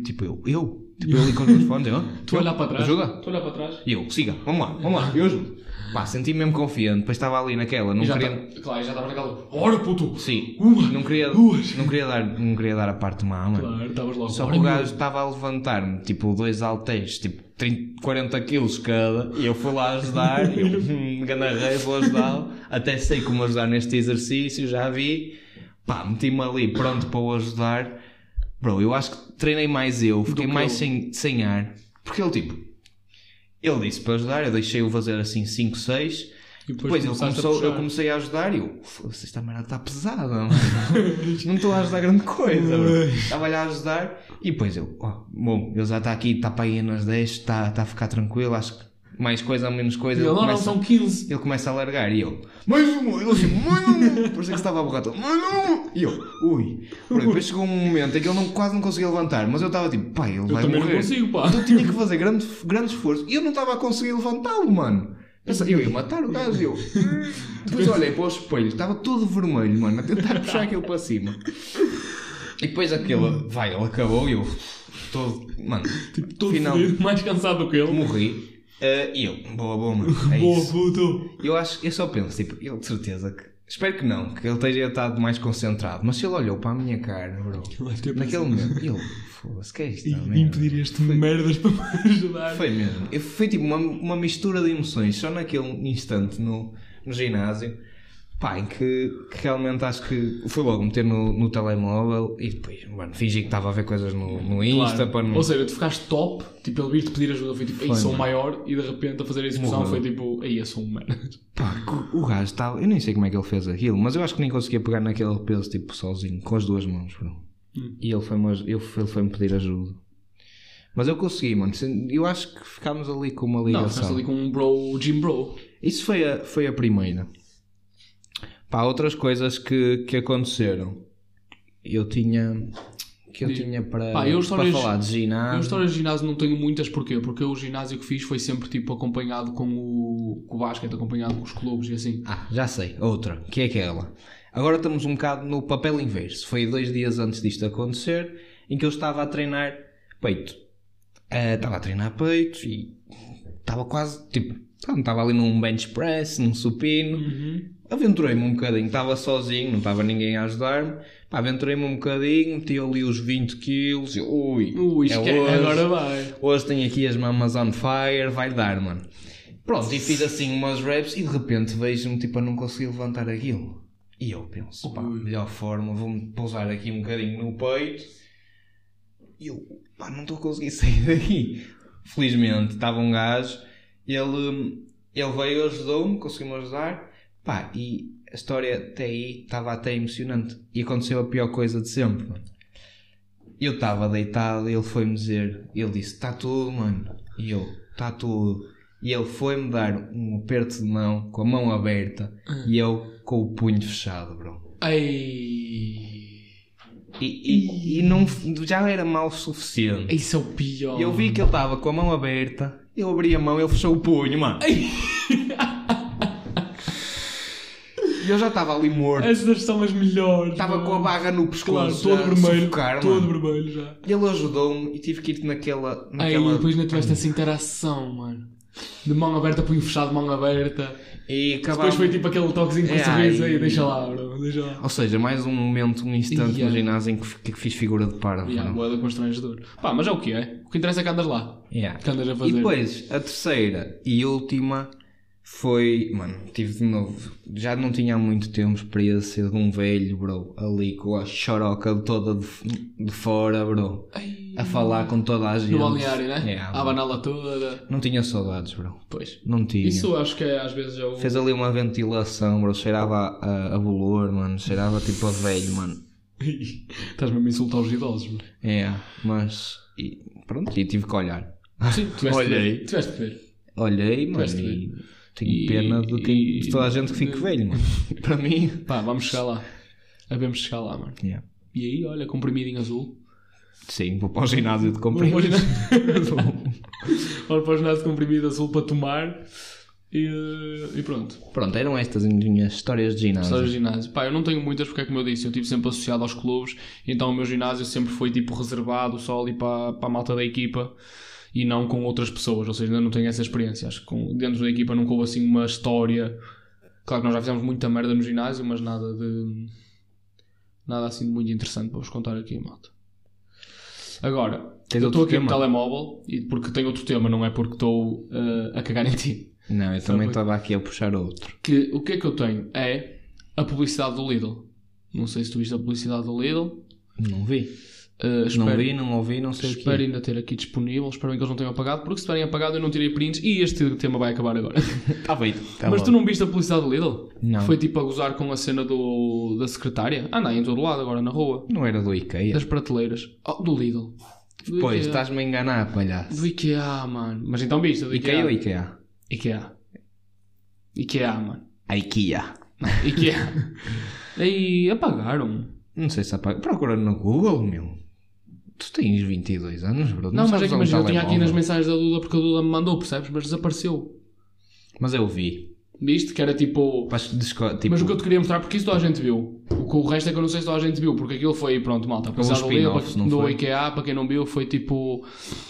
tipo eu, eu, tipo eu ali com os meus fones, eu, Tu olhar para trás? ajuda? Tu olhar para trás? E eu, siga, vamos lá, vamos lá, eu ajudo. Pá, senti-me mesmo confiante, depois estava ali naquela, não já queria... tá- claro, já estava naquela. Ora, puto! Sim, Uma, não queria, duas. não queria dar, não queria dar a parte má, mano. Claro, estavas logo. Só que o gajo estava a levantar-me, tipo, dois halteres, tipo, 30, 40 quilos cada, e eu fui lá ajudar, eu *laughs* hum, me ganarrei, vou ajudá-lo, até sei como ajudar neste exercício, já vi, pá, meti-me ali pronto para o ajudar. Bro, eu acho que treinei mais eu, fiquei que mais ele. sem, sem ar, porque ele, tipo, ele disse para ajudar, eu deixei-o fazer assim 5, 6, E depois a começou, eu comecei a ajudar e eu, foda-se, esta merda está pesada, mano. *laughs* não estou a ajudar grande coisa, bro. Estava a ajudar e depois eu, ó, bom, ele já está aqui, está para aí nas 10, está, está a ficar tranquilo, acho que mais coisa ou menos coisa. E ele, não, não, começa, são 15. ele começa a largar e eu, mais um, ele assim, mais um, por isso é que estava a borrar todo, mais um, e eu, ui. Bro, depois chegou um momento em que ele não, quase não conseguia levantar, mas eu estava tipo, pai, ele vai também não morrer. consigo, pá. Então eu tinha que fazer grande, grande esforço e eu não estava a conseguir levantá-lo, mano. Pensei, eu ia matar o gajo, eu. Depois olhei para o espelho, estava todo vermelho, mano, a tentar puxar aquilo para cima. E depois aquele, vai, ele acabou e eu, todo, mano, Tipo, todo final, mais cansado do que ele. morri. Eh, e eu, boa, boa, mano, é Boa, puto. Eu acho, eu só penso, tipo, eu de certeza que, espero que não, que ele esteja estado mais concentrado, mas se ele olhou para a minha cara, bro, *laughs* naquele momento, eu, foda-se, que é isto? E merda? impedir este merdas para me ajudar. Foi mesmo. Foi tipo uma, uma mistura de emoções só naquele instante no, no ginásio. Pá, em que, que realmente acho que fui logo meter no, no telemóvel e depois, mano, fingi que estava a ver coisas no, no Insta Claro. para não. Ou seja, tu ficaste top, tipo, ele vir-te pedir ajuda, foi tipo, ei, Foi, sou mano. maior, e de repente a fazer a execução foi tipo, ei, eu sou um merda. *laughs* Pá, o- o gajo estava. Eu nem sei como é que ele fez aquilo, mas eu acho que nem conseguia pegar naquele peso tipo sozinho, com as duas mãos, bro. Hum. E ele foi-me ele foi- pedir ajuda. Mas eu consegui, mano. Eu acho que ficámos ali com uma Não, ligação. ficaste ali com um bro, Jim Bro. Isso foi a, foi a primeira. Pá, outras coisas que, que aconteceram. Eu tinha. Que eu Diz. tinha para, Pá, eu para falar de Eu ginásio. histórias de ginásio não tenho muitas, porquê? Porque o ginásio que fiz foi sempre tipo acompanhado com o, com o basquete, acompanhado com os clubes e assim. Ah, já sei. Outra. Que é aquela. Agora estamos um bocado no papel inverso. Foi dois dias antes disto acontecer em que eu estava a treinar peito. Eh, estava a treinar peito e estava quase tipo. Estava ali num bench press, num supino. Aventurei-me um bocadinho, estava sozinho, não estava ninguém a ajudar-me. Aventurei-me um bocadinho, meti ali os 20 quilos. Ui, Ui, é hoje. agora vai. Hoje tenho aqui as mamas on fire, vai dar, mano. Pronto, e fiz assim umas reps e de repente vejo-me tipo a não conseguir levantar aquilo. E eu penso, pá, melhor forma, vou-me pousar aqui um bocadinho no peito. E eu, pá, não estou a conseguir *laughs* sair daqui. Felizmente, estava um gajo, ele, ele veio, ajudou-me, conseguiu-me ajudar. Pá, e a história até aí estava até emocionante. E aconteceu a pior coisa de sempre. Eu estava deitado e ele foi-me dizer, ele disse, está tudo, mano. E eu, está tudo. E ele foi-me dar um aperto de mão, com a mão aberta, e eu com o punho fechado, bro. Ei. E, e, e não, já era mal o suficiente. Isso é o pior. Eu vi que ele estava com a mão aberta, eu abri a mão e ele fechou o punho, mano. *laughs* E eu já estava ali morto. Essas são as melhores. Estava mano. com a barra no Claro, pescoço, todo já a vermelho. sufocar, todo mano. vermelho já. Ele ajudou-me e tive que ir naquela... Aí naquela... depois não tiveste essa interação, mano. De mão aberta, punho fechado, mão aberta. E Depois acabava... foi tipo aquele toquezinho com É, sorriso aí- aí, deixa lá, bro, deixa lá. Ou seja, mais um momento, um instante Yeah. no ginásio em que, fiz figura de parvo. Yeah, não? boeda constrangedor. Pá, mas é o que é. O que interessa é que andas lá. Yeah. Que andas a E fazer. depois, a terceira e última foi. Mano, tive de novo. Já não tinha há muito tempo experiência de um velho, bro, ali com a choroca toda de, de fora, bro, Ai, a falar com toda a gente. no balneário, né? Yeah, a bro. banala toda. Não tinha saudades, bro. Pois. Não tinha. Isso acho que é, às vezes é o. Fez ali uma ventilação, bro. Cheirava a, a, bolor, mano. Cheirava tipo a velho, mano. *laughs* Estás mesmo a insultar os idosos, mano. É, mas. E, pronto, e tive que olhar. Sim, tiveste *laughs* Olhei. de ver. Tiveste de ver. Olhei, mano, Tiveste e tenho pena de, quem, de toda a gente que fique velho, mano. *laughs* Para mim. Pá, vamos chegar lá. Havemos chegar lá, mano. Yeah. E aí, olha, comprimidinho azul. Sim, vou para o ginásio de Vamos comprimidos. *laughs* *laughs* Olha para o ginásio de comprimido azul para tomar. E, eh, e pronto. Pronto, eram estas as minhas histórias de ginásio. Histórias de ginásio. Pá, eu não tenho muitas porque é como eu disse, eu estive sempre associado aos clubes, então o meu ginásio sempre foi tipo reservado só ali para, para a malta da equipa e não com outras pessoas, ou seja, ainda não tenho essa experiência. Acho que com, dentro da equipa nunca houve assim uma história. Claro que nós já fizemos muita merda no ginásio, mas nada de. Nada assim de muito interessante para vos contar aqui, malta. Agora, Tens eu estou aqui no tema? telemóvel e porque tenho outro tema, não é porque estou eh, a cagar em ti. Não, eu também estava aqui a puxar outro. que o que é que eu tenho é a publicidade do Lidl. Não sei se tu viste a publicidade do Lidl. Não vi. Uh, Não espero, vi, não ouvi, não sei o espero que. ainda ter aqui disponível. Espero bem que eles não tenham apagado, porque se tiverem apagado eu não tirei prints e este tema vai acabar agora. Está *laughs* feito. Tá Mas bom. tu não viste a publicidade do Lidl? Não. Foi tipo a gozar com a cena do, da secretária? Anda aí em todo lado agora na rua. Não era do Ikea? Das prateleiras. Oh, do Lidl. Do Pois, IKEA. estás-me a enganar, palhaço. Do IKEA, mano. Mas então viste? Do Ikea ou Ikea? IKEA. IKEA, mano. A Ikea. IKEA. *laughs* e apagaram. Não sei se apaga. Procura no Google, meu. Tu tens 22 anos, bro. Não, mas sabes é que imagina, eu tinha aqui nas mensagens da Duda porque a Duda me mandou, percebes? Mas desapareceu. Mas eu vi. Viste? Que era tipo. Mas, tipo, Mas o que eu te queria mostrar, porque isso toda a gente viu. O, que- o resto é que eu não sei se toda a gente viu, porque aquilo foi, pronto, malta. A publicidade do, não do? IKEA, para quem não viu, foi tipo.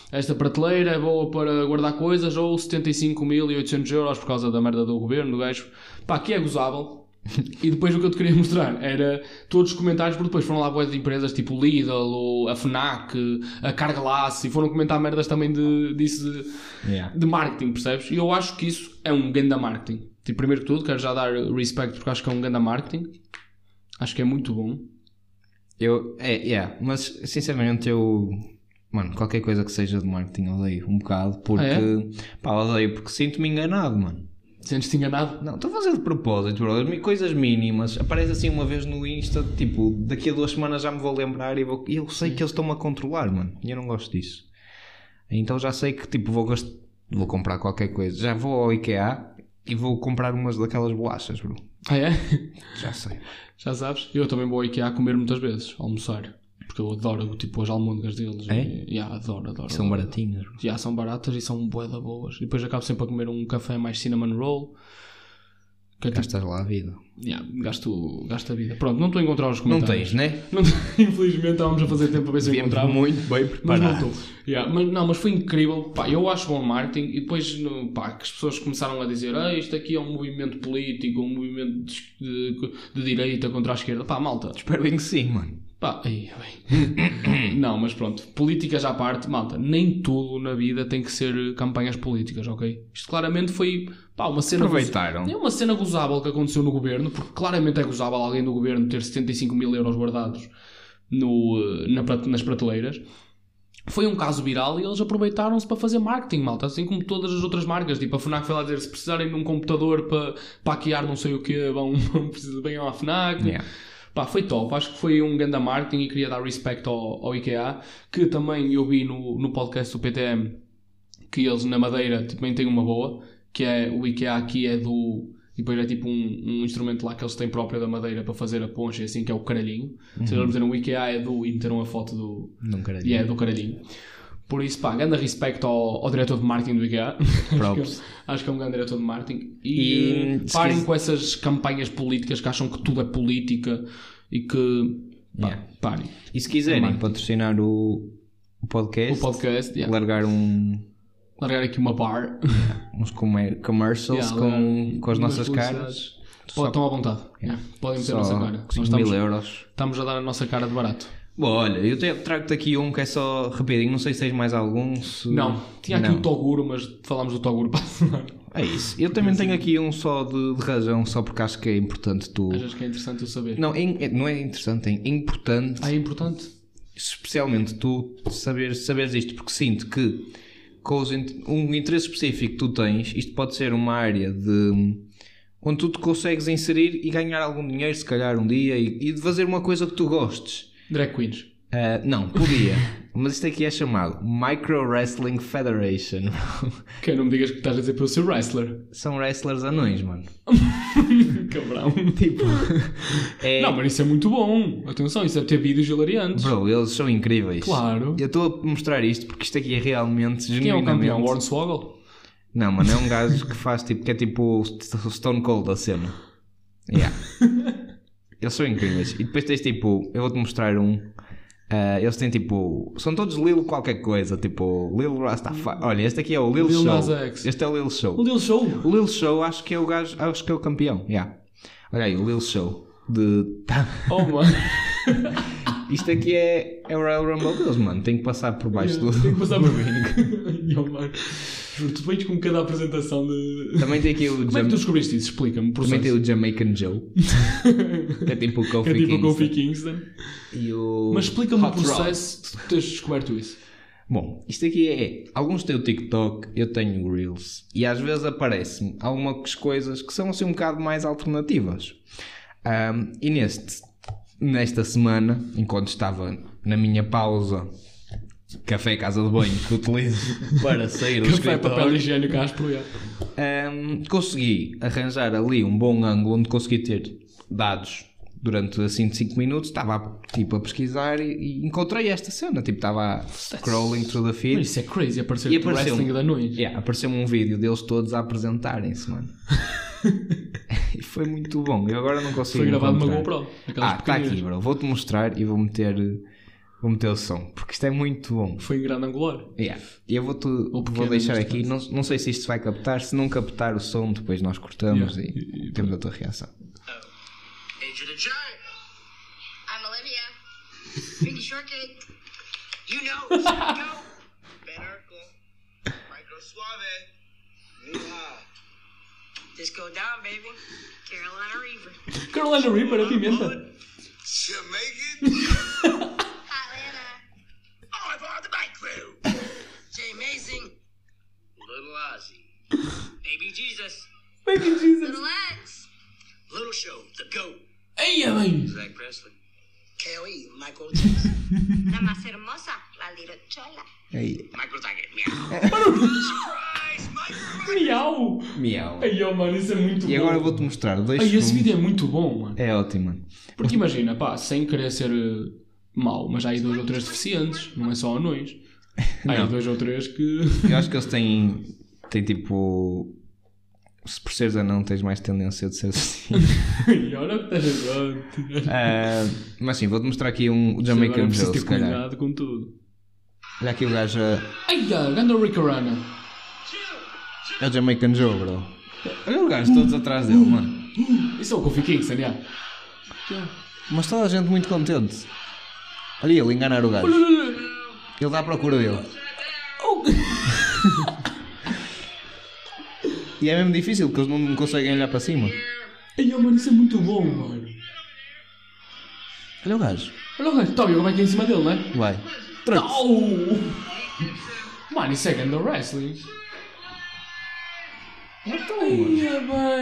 Esta prateleira é boa para guardar coisas, ou 75.800 euros por causa da merda do governo, do gajo. Pá, aqui é gozável. *laughs* e depois o que eu te queria mostrar era todos os comentários, porque depois foram lá boas de empresas tipo Lidl, ou a Fnac, a Carglass, e foram comentar merdas também de, disso de, Yeah. de marketing, percebes? E eu acho que isso é um ganda marketing. Tipo, primeiro que tudo, quero já dar respect porque acho que é um ganda marketing. Acho que é muito bom. Eu, é, yeah, mas sinceramente eu, mano, qualquer coisa que seja de marketing odeio um bocado porque, Ah, pá, odeio porque sinto-me enganado, mano. Sentes-te enganado? Não, estou a fazer de propósito, bro, mi- coisas mínimas. Aparece assim uma vez no Insta, tipo, daqui a duas semanas já me vou lembrar e, vou, eu sei que eles estão-me a controlar, mano, e eu não gosto disso. Então já sei que, tipo, vou, gast... vou comprar qualquer coisa. Já vou ao IKEA e vou comprar umas daquelas bolachas, bro. Ah, é? Já sei. Já sabes? Eu também vou ao IKEA comer muitas vezes, almoçar. Porque eu adoro, tipo, as almôndegas deles. É? E, yeah, adoro, adoro. São adoro. baratinhas. Já são baratas e são bué da boas. E depois acabo sempre a comer um café mais cinnamon roll. Que é tipo, Gastas lá a vida. yeah, gasto, gasto a vida. Pronto, não estou a encontrar os Não comentários. tens, né? *laughs* Não. Infelizmente estávamos a fazer tempo para ver se encontrava. muito bem Mas não estou. Yeah, mas, não, mas foi incrível. Pá, eu acho bom marketing e depois pá, que as pessoas começaram a dizer ah, isto aqui é um movimento político, um movimento de, de- de direita contra a esquerda. Pá, malta. Espero bem que sim, mano. Pá, aí, bem. *coughs* não, mas pronto. Políticas à parte, malta. Nem tudo na vida tem que ser campanhas políticas, ok? Isto claramente foi pá, uma cena... Aproveitaram. É uma cena gozável que aconteceu no governo, porque claramente é gozável alguém do governo ter 75 mil euros guardados no, eh, na nas prateleiras. Foi um caso viral e eles aproveitaram-se para fazer marketing, malta, assim como todas as outras marcas. Tipo, a FNAC foi lá dizer se precisarem de um computador para, para hackear não sei o que, vão, *laughs* vão precisar bem à FNAC. Yeah. Pá, foi top. Acho que foi um grande marketing e queria dar respeito ao, ao IKEA, que também eu vi no, no podcast do PTM que eles na Madeira também têm uma boa, que é o IKEA aqui é do. E depois é tipo um, um instrumento lá que eles têm próprio da Madeira para fazer a poncha, assim, que é o caralhinho. Se eles meteram o IKEA é do. e meteram a foto do. Não quero E é do caralhinho. Por isso, pá, grande respeito ao, ao diretor de marketing do IKEA. *laughs* Props. Acho que é um grande diretor de marketing. E, E, eh, parem com essas campanhas políticas que acham que tudo é política e que. Pá, Yeah. parem. E se quiserem patrocinar o, o podcast, O podcast, yeah. largar um, largar aqui uma bar. uns commercials Yeah, com, com as nossas caras, Pode, estão à vontade. Yeah. Podem meter a nossa cara. 5 estamos, mil euros. estamos a dar a nossa cara de barato. Bom, olha, eu te- trago-te aqui um que é só rapidinho, não sei se tens mais algum. se- Não, tinha aqui Não. o Toguro, mas falámos do Toguro para a semana. É isso. Eu também tenho aqui um só de, de razão, só porque acho que é importante tu. Achas que é interessante eu saber? Não, é, é- não é interessante, é importante, Ah, é importante? especialmente tu saber, saberes isto, porque sinto que com os um interesse específico que tu tens, isto pode ser uma área de onde tu te consegues inserir e ganhar algum dinheiro, se calhar um dia, e, e de fazer uma coisa que tu gostes. Drag Queens. Ah, não, podia. Mas isto aqui é chamado Micro Wrestling Federation. Que não me digas que estás a dizer para eu ser wrestler. São wrestlers anões, mano. *laughs* Cabrão. Tipo, é... Não, mas isso é muito bom. Atenção, isso deve ter vídeos hilariantes. Bro, eles são incríveis. Claro. Eu estou a mostrar isto porque isto aqui é realmente Quem é o campeão? genuinamente... Hornswoggle? Não, mano, é um gajo que faz tipo, que é tipo o Stone Cold da cena. Yeah. *laughs* Eles são incríveis. E depois tens tipo, eu vou-te mostrar um. Uh, eles têm tipo. São todos Lil qualquer coisa, tipo Lil Rastafari. Olha, este aqui é o Lil, Lil Show. Este é o Lil Show. O Lil Show. O Lil Show acho que é o gajo, acho que é o campeão. Yeah. Olha aí, o Lil Show. De... *laughs* Oh, mano. Isto aqui é, é o Royal Rumble deles, mano. Tem que passar por baixo do. Tem que passar por mim. *laughs* *laughs* *laughs* tu vens com cada apresentação de. Também tem aqui o Como é que Jam... tu descobriste isso? Explica-me. Também tem o Jamaican Joe. que *laughs* é tipo o Kofi É tipo Kingston. Kofi Kingston. E o Mas explica-me o processo de tu teres descoberto isso. Bom, isto aqui é. Alguns têm o TikTok, eu tenho o Reels. E às vezes aparecem algumas coisas que são assim um bocado mais alternativas. Ahm, e neste, nesta semana, enquanto estava na minha pausa, café casa de banho que utilizo *laughs* para sair do Café, papel escritório, higiênico à aspro, ahm, consegui arranjar ali um bom ângulo onde consegui ter dados durante assim 5 minutos. Estava tipo a pesquisar e, e encontrei esta cena. Tipo, estava scrolling through the feed. Mas isso é crazy, aparecer E tipo apareceu- wrestling da noite. Yeah, apareceu-me um vídeo deles todos a apresentarem-se, mano. *laughs* e foi muito bom. Eu agora não consigo. Foi gravado numa encontrar. GoPro. Ah, está aqui, bro. Vou-te mostrar e vou meter, vou meter o som. Porque isto é muito bom. Foi em grande angular. Yeah. E eu vou-te vou pequeno, deixar aqui. Não, não sei se isto vai captar. Se não captar o som, depois nós cortamos Yeah. e, temos a tua reação. The Giant. I'm Olivia. *laughs* Shortcake. You know, you know. *laughs* Ben Urkel. Micro Suave. Yeehaw. Disco down, baby. Carolina Reaper. Carolina Reaper, a pimenta. *laughs* Jamaican. Miau. Ai, oh, mano, isso é muito E bom. agora vou-te mostrar dois Ai, esse vídeo é muito bom, mano. É ótimo, mano. Porque imagina, pá, sem querer ser eh, mau, mas há aí dois ou três deficientes, não é só anões. *laughs* Há aí dois ou três que. *laughs* Eu acho que eles têm, têm tipo. Se por seres anão, tens mais tendência de ser assim. *laughs* e olha o que estás a. Ah, mas sim, vou-te mostrar aqui um Jamaican Joe, se calhar. cuidado com tudo. Olha aqui o gajo. a- Ai, ah, ganda Ricarana. É o Jamaican Joe, bro. Olha o gajo todos atrás dele, mano. Isso é o Kofi Kingston, já. Mas toda a gente muito contente. Olha ele enganar o gajo. Ele está à procura dele. E é mesmo difícil porque eles não, não conseguem olhar para cima. Ai, oh, mano, isso é muito bom, mano. Olha o gajo. Olha o gajo, ver como é que é em cima dele, não é? Vai. Au! Mano, isso é ganda wrestling. Ai, é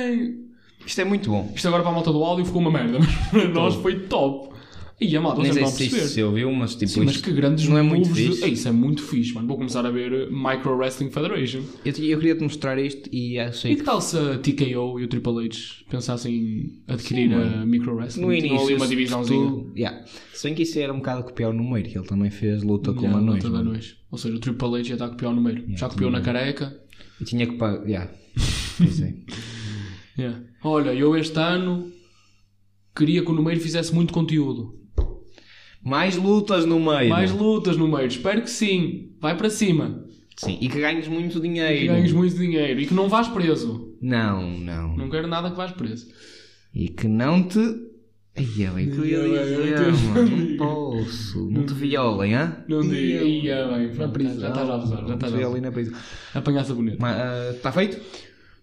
bem. Isto é muito bom. Isto agora para a malta do áudio ficou uma merda, *laughs* mas para nós foi top. E a malta Nem sei se isto se ouviu, mas tipo. Sim, mas isto que grandes não é muito de- fixe. Ei, Isso é muito fixe, mano. Vou começar a ver Micro Wrestling Federation. Eu, eu queria te mostrar isto e achei E que tal se a TKO e o Triple H pensassem em adquirir Sim, a. Micro Wrestling? no início ali uma divisãozinha. tu- yeah. Se bem que isso era um bocado copiar o número, que ele também fez luta com Yeah, de mano. anões. Ou seja, o Triple H já está a copiar o número. já copiou na careca. E tinha que pagar. Yeah. Pois é. Yeah. Olha, eu este ano queria que o número fizesse muito conteúdo. Mais lutas no meio. Mais lutas no meio. Espero que sim. Vai para cima. Sim, e que ganhes muito Que dinheiro. ganhes muito dinheiro. E que não vás preso. Não, não. Não quero nada que vás preso. E que não te. Ai, eu que eu dizer, ai, mano. ai. Não posso. Não te violem, hã? Não diga. Ia, Ia bem. Pronto, prisão. já estás a abusar. Já te estás a violem abusar. na prisão. Apanhar sabonete. Está feito?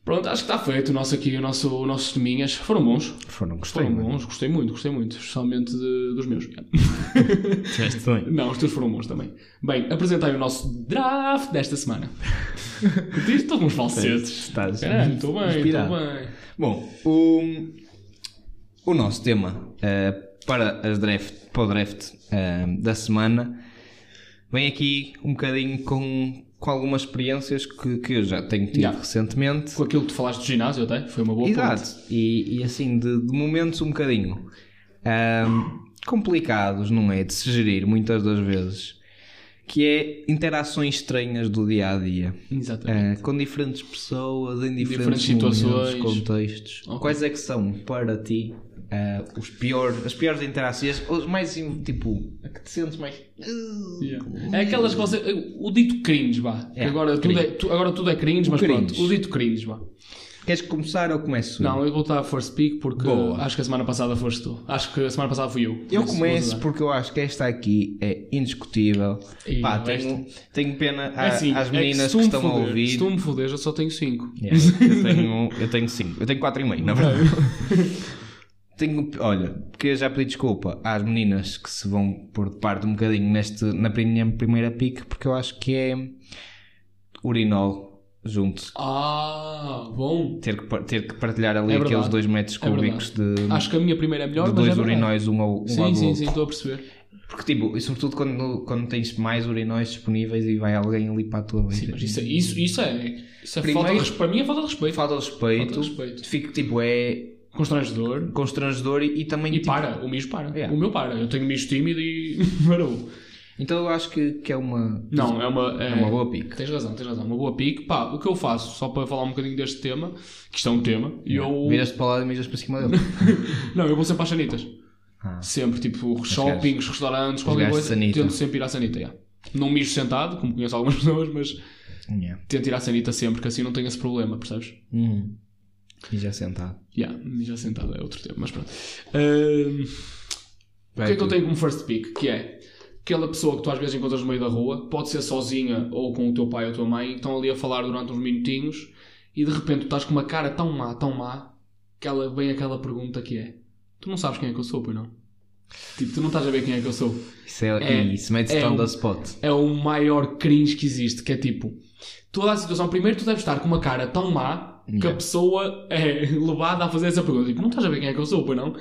Pronto, acho que está feito o nosso aqui, o nosso, os nossos teminhas. Foram bons. Foram, gostei. Foram bons, gostei muito, gostei muito. Especialmente de- dos meus. Tiveste bem. *laughs* Não, os teus foram bons também. Bem, apresentei o nosso draft desta semana. Estou com uns falsetes. Estás Caralho, estou bem, estou bem. Bom, o, o nosso tema eh, para, as draft, para o draft eh, da semana vem aqui um bocadinho com, com algumas experiências que, que eu já tenho tido Já. recentemente. Com aquilo que tu falaste do ginásio até, foi uma boa Exato, e, e assim, de, de momentos um bocadinho ahm, complicados, não é? De se gerir muitas das vezes. que é interações estranhas do dia a dia. Exatamente. Eh, com diferentes pessoas, em Diferentes diferentes, momentos, situações. contextos. Ok. Quais é que são para ti eh, os piores, as piores interações, os mais tipo, a que te sentes mais. Yeah. É aquelas que você. O dito cringe, vá. Que É, agora, tudo cringe. é, tu- agora tudo é cringe, O mas cringe. pronto. O dito cringe, vá. Queres começar ou começo? Não, eu vou estar a first pick porque Boa. acho que a semana passada foste tu. Acho que a semana passada fui eu. Eu começo porque eu acho que esta aqui é indiscutível. E Pá, tenho, tenho pena É a- assim, às é que meninas se que, tu me estão a foder- ouvir. Se tu me foderes, eu só tenho 5. Yeah, eu, tenho, eu tenho cinco. Eu tenho quatro e meio, na *laughs* verdade. Tenho, olha, porque eu já pedi desculpa às meninas que se vão pôr de parte um bocadinho neste, na minha primeira pique, porque eu acho que é urinol junto. Ah, bom. Ter que, ter que partilhar ali É aqueles dois metros É cúbicos de, Acho que a minha primeira é melhor, de mas dois é urinóis um ao, um ao Sim, sim, sim, estou a perceber. Porque, tipo, e sobretudo quando, quando tens mais urinóis disponíveis e vai alguém ali para a tua vez. Sim, mas isso, isso, isso é. Isso é Primeiro- falta de respeito. Para mim é falta de respeito. Falta de respeito. Falta de respeito. Fico, tipo, é Constrangedor. constrangedor e, e também. E tipo, para, o mijo para. Yeah. O meu para. Eu tenho mijo tímido e *laughs* parou. Então eu acho que, que é uma. Não, é uma. É, É uma boa pique. Tens razão, tens razão. Uma boa pique. Pá, o que eu faço, só para falar um bocadinho deste tema, que isto é um tema, e eu. Viras-te para lá e mijas para cima dele. *laughs* Não, eu vou sempre às sanitas. Ah. Sempre, tipo, shoppings, restaurantes, qualquer coisa. sanita. Tento sempre ir à sanita, yeah. Não mijo sentado, como conheço algumas *laughs* pessoas, mas yeah. tento ir à sanita sempre, que assim não tenho esse problema, percebes? Hum. E já sentado. Yeah, mijar sentado é outro tema, mas pronto. O que é que eu tenho como first pick? Que é aquela pessoa que tu às vezes encontras no meio da rua, pode ser sozinha ou com o teu pai ou a tua mãe, estão ali a falar durante uns minutinhos e de repente tu estás com uma cara tão má, tão má, que ela vem aquela pergunta que é: Tu não sabes quem é que eu sou, pois não? Tipo, tu não estás a ver quem é que eu sou. Isso, é, É- isso mete é on um- spot. É o maior cringe que existe, que é tipo, toda a situação, primeiro tu deves estar com uma cara tão má que a pessoa é *laughs* levada a fazer essa pergunta. Tipo, não estás a ver quem é que eu sou, pois não?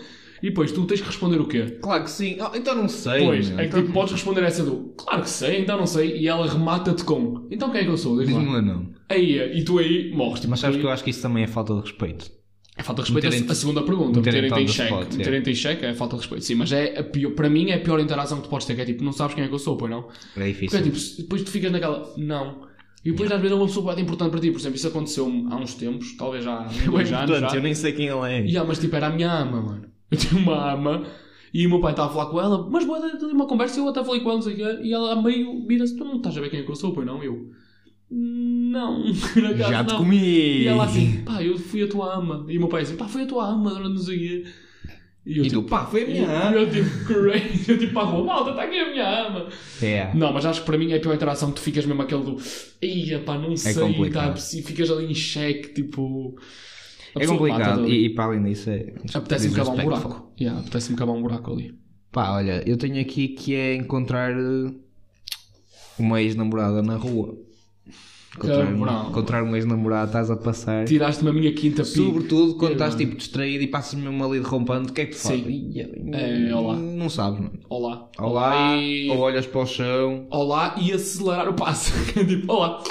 E depois tu tens que responder o quê? Claro que sim. Oh, então não sei. Pois, meu. é que Então- tipo, podes responder essa do claro que sei, então não sei, e ela remata-te com então quem é que eu sou? Diz Diz-me lá. não. Aí, e tu aí morres. Tipo, Mas sabes tu que eu aí- acho que isso também é falta de respeito. É falta de respeito meterem-te- a, segunda pergunta, meterem-te em cheque. Meterem-te em cheque é falta de respeito. Sim, mas é pior, para mim é a pior interação que tu podes ter, que é tipo, não sabes quem é que eu sou, pois não? É Porque difícil. é tipo, depois tu ficas naquela, não. E depois às vezes é uma pessoa muito importante para ti, por exemplo, isso aconteceu há uns tempos, talvez há *laughs* dois anos já. eu nem sei quem ele é. Yeah, mas tipo, era a minha ama, mano. Eu tinha uma ama e o meu pai estava a falar com ela, mas boa, uma conversa e eu até falei com ela, não sei o quê, e ela a meio vira-se, tu não estás a ver quem é que eu sou, pois não? Eu, não, *laughs* acaso Já te não. comi. E ela assim, pá, eu fui a tua ama. E o meu pai assim, pá, foi a tua ama, não sei o quê. E, eu, E tu, pá, foi a minha ama. eu tipo, *laughs* crazy, eu tipo, pá, rua, malta, está aqui a minha ama. É. Não, mas acho que para mim é a pior interação que tu ficas mesmo aquele do, ia pá, não sei, complicado. tá, e ficas ali em xeque, tipo... É complicado. E, e para além disso é. Apetece-me cavar um buraco. Yeah, apetece-me cavar um buraco ali. Pá, olha, eu tenho aqui que é encontrar eh, uma ex-namorada na rua. Encontrar, encontrar um ex-namorado, estás a passar. Tiraste-me a minha quinta pique. Sobretudo quando estás mano. tipo distraído e passas mesmo ali derrompando, o que é que tu fazes? É, olá. Não sabes, não. Olá. Olá, e... ou olhas para o chão. Olá e acelerar o passo. *laughs* tipo, olá.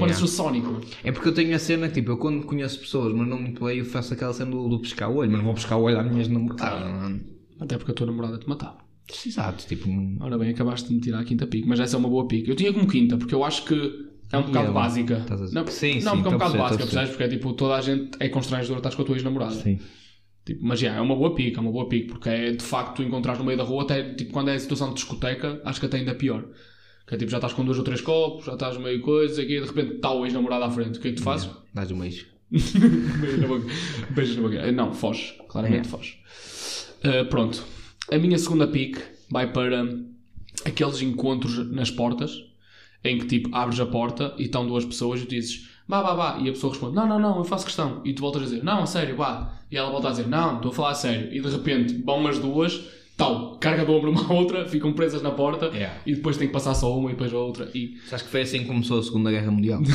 Parece o Sonic. É porque eu tenho a cena que, tipo, eu quando conheço pessoas, mas não muito bem, eu faço aquela cena do, do pescar o olho, mas não vou pescar o olho à minha namorada. Até porque a tua namorada te matava. Exato, tipo, Ora bem, acabaste de me tirar a quinta pique, mas essa é uma boa pique. Eu tinha como quinta, porque eu acho que é um bocado básica. dizer. Não, Sim, não sim, porque é um bocado básica, percebes? Porque é tipo, toda a gente é constrangedor estás com a tua ex-namorada. sim. Tipo, mas já, é uma boa pique, é uma boa pique, porque é de facto tu encontrares no meio da rua, até tipo, quando é a situação de discoteca, acho que até ainda é pior. Que é tipo, já estás com dois ou três copos, já estás meio coisa, aqui de repente está o ex-namorado à frente. O que é que tu fazes? Dás um beijo. Beijo na boca. Beijo na boca. Não, foge. Claramente É. foge. Uh, pronto. A minha segunda pick vai para aqueles encontros nas portas em que tipo abres a porta e estão duas pessoas e tu dizes vá, vá, vá. E a pessoa responde não, não, não, eu faço questão. E tu voltas a dizer não, a sério, vá. E ela volta a dizer não, estou a falar a sério. E de repente vão as duas, tal, carga de ombro uma à outra, ficam presas na porta Yeah. e depois tem que passar só uma e depois a outra. E Acho que foi assim que começou a Segunda Guerra Mundial. *laughs*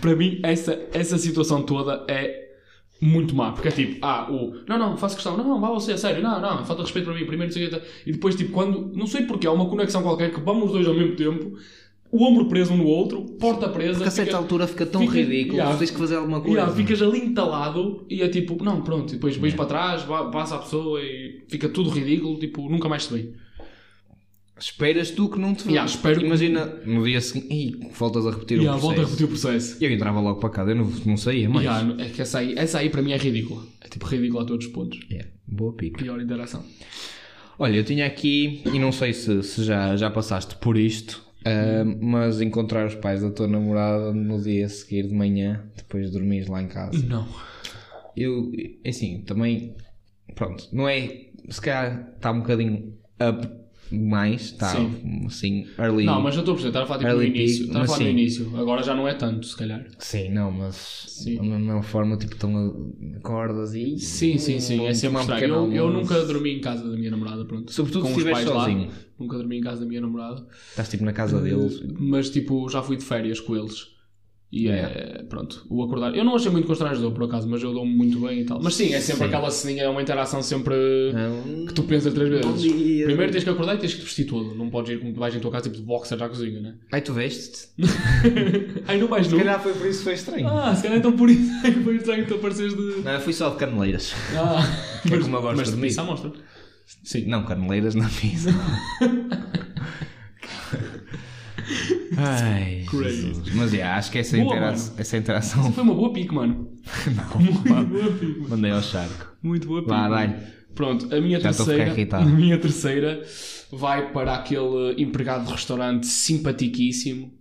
Para mim, essa, essa situação toda é muito má. Porque é tipo, ah, o não, não, faço questão, não, não, vá você, a sério, não, não, falta respeito para mim, primeiro, e depois, tipo, quando, não sei porque, há uma conexão qualquer que vamos os dois ao mesmo tempo, o ombro preso um no outro, porta presa. Porque a certa fica- altura fica tão fica- ridículo, yeah. tens que fazer alguma coisa. Yeah, ficas ali entalado e é tipo, não, pronto, e depois vais para trás, passa a pessoa e fica tudo ridículo, tipo, nunca mais se vê. Esperas tu que não te Yeah, espero que- Imagina, no dia seguinte, "Ih, voltas a repetir Yeah, o volta a processo. repetir o processo. E eu entrava logo para casa, eu não, não saía mais. Yeah, é que essa aí, essa aí para mim é ridícula. É tipo ridícula a todos os pontos. Yeah, boa pica. Pior interação. Olha, eu tinha aqui, e não sei se, se já, já passaste por isto, ah, mas encontrar os pais da tua namorada no dia a seguir de manhã, depois de dormires lá em casa. Não. Eu, assim, também, pronto, não é, se calhar está um bocadinho up mais, está Sim. assim, early. Não, mas eu estou a perceber, estava a falar tipo, no início. Estava a falar no início. Agora já não é tanto, se calhar. Sim, não, mas Sim. da mesma forma, tipo, estão a- acordas e... Sim, sim, sim. É sempre estranho. Eu, eu nunca dormi em casa da minha namorada, pronto. Sobretudo com se os pais lá. sozinho. Nunca dormi em casa da minha namorada. Estás tipo na casa deles. Mas tipo, já fui de férias com eles. E é, pronto, o acordar. Eu não achei muito constrangedor por acaso, mas eu dou-me muito bem e tal. Mas sim, é sempre Sim. aquela ceninha, é uma interação sempre Não. que tu pensas três vezes. Primeiro tens que acordar e tens que te vestir todo. Não podes ir como tu vais em tua casa tipo de boxer à cozinha, né? Ai, tu vestes-te? *laughs* Ai, não vais Se nu. calhar foi por isso que foi estranho. Ah, se calhar então por isso é *laughs* foi estranho que tu apareces de. Não, eu fui só de caneleiras. Ah, *laughs* É como eu gosto mas de pizza à mostra. Sim. Não, caneleiras na pizza. Ai, *laughs* Crazy. Jesus. Mas é, acho que essa, Boa, intera mano. essa interação. Foi uma boa pique, mano. *laughs* Não, Muito pá, boa pique, mano. mandei ao charco. Muito boa pique. Mano. Pronto, a minha Já terceira, *laughs* a minha terceira vai para aquele empregado de restaurante simpaticíssimo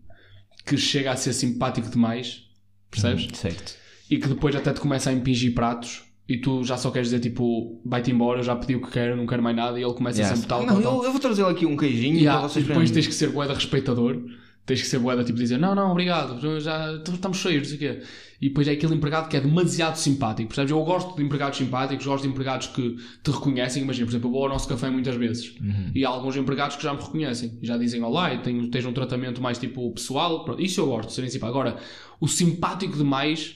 que chega a ser simpático demais, percebes? Certo. E que depois até te começa a impingir pratos e tu já só queres dizer tipo, vai-te embora, eu já pedi o que quero, não quero mais nada e ele começa Yeah. sempre tal, não, tal, tal. eu, eu vou trazer aqui um queijinho Yeah, para e vocês depois verem. tens que ser boeda respeitador, tens que ser boeda tipo dizer não, não, obrigado, já estamos cheios, não sei o quê. E depois é aquele empregado que é demasiado simpático, percebes? Eu gosto de empregados simpáticos, gosto de empregados que te reconhecem. Imagina, por exemplo, eu vou ao nosso café muitas vezes Uhum. e há alguns empregados que já me reconhecem e já dizem olá e têm, tens um tratamento mais tipo pessoal. Pronto, isso eu gosto de serem simpáticos. Agora, o simpático demais.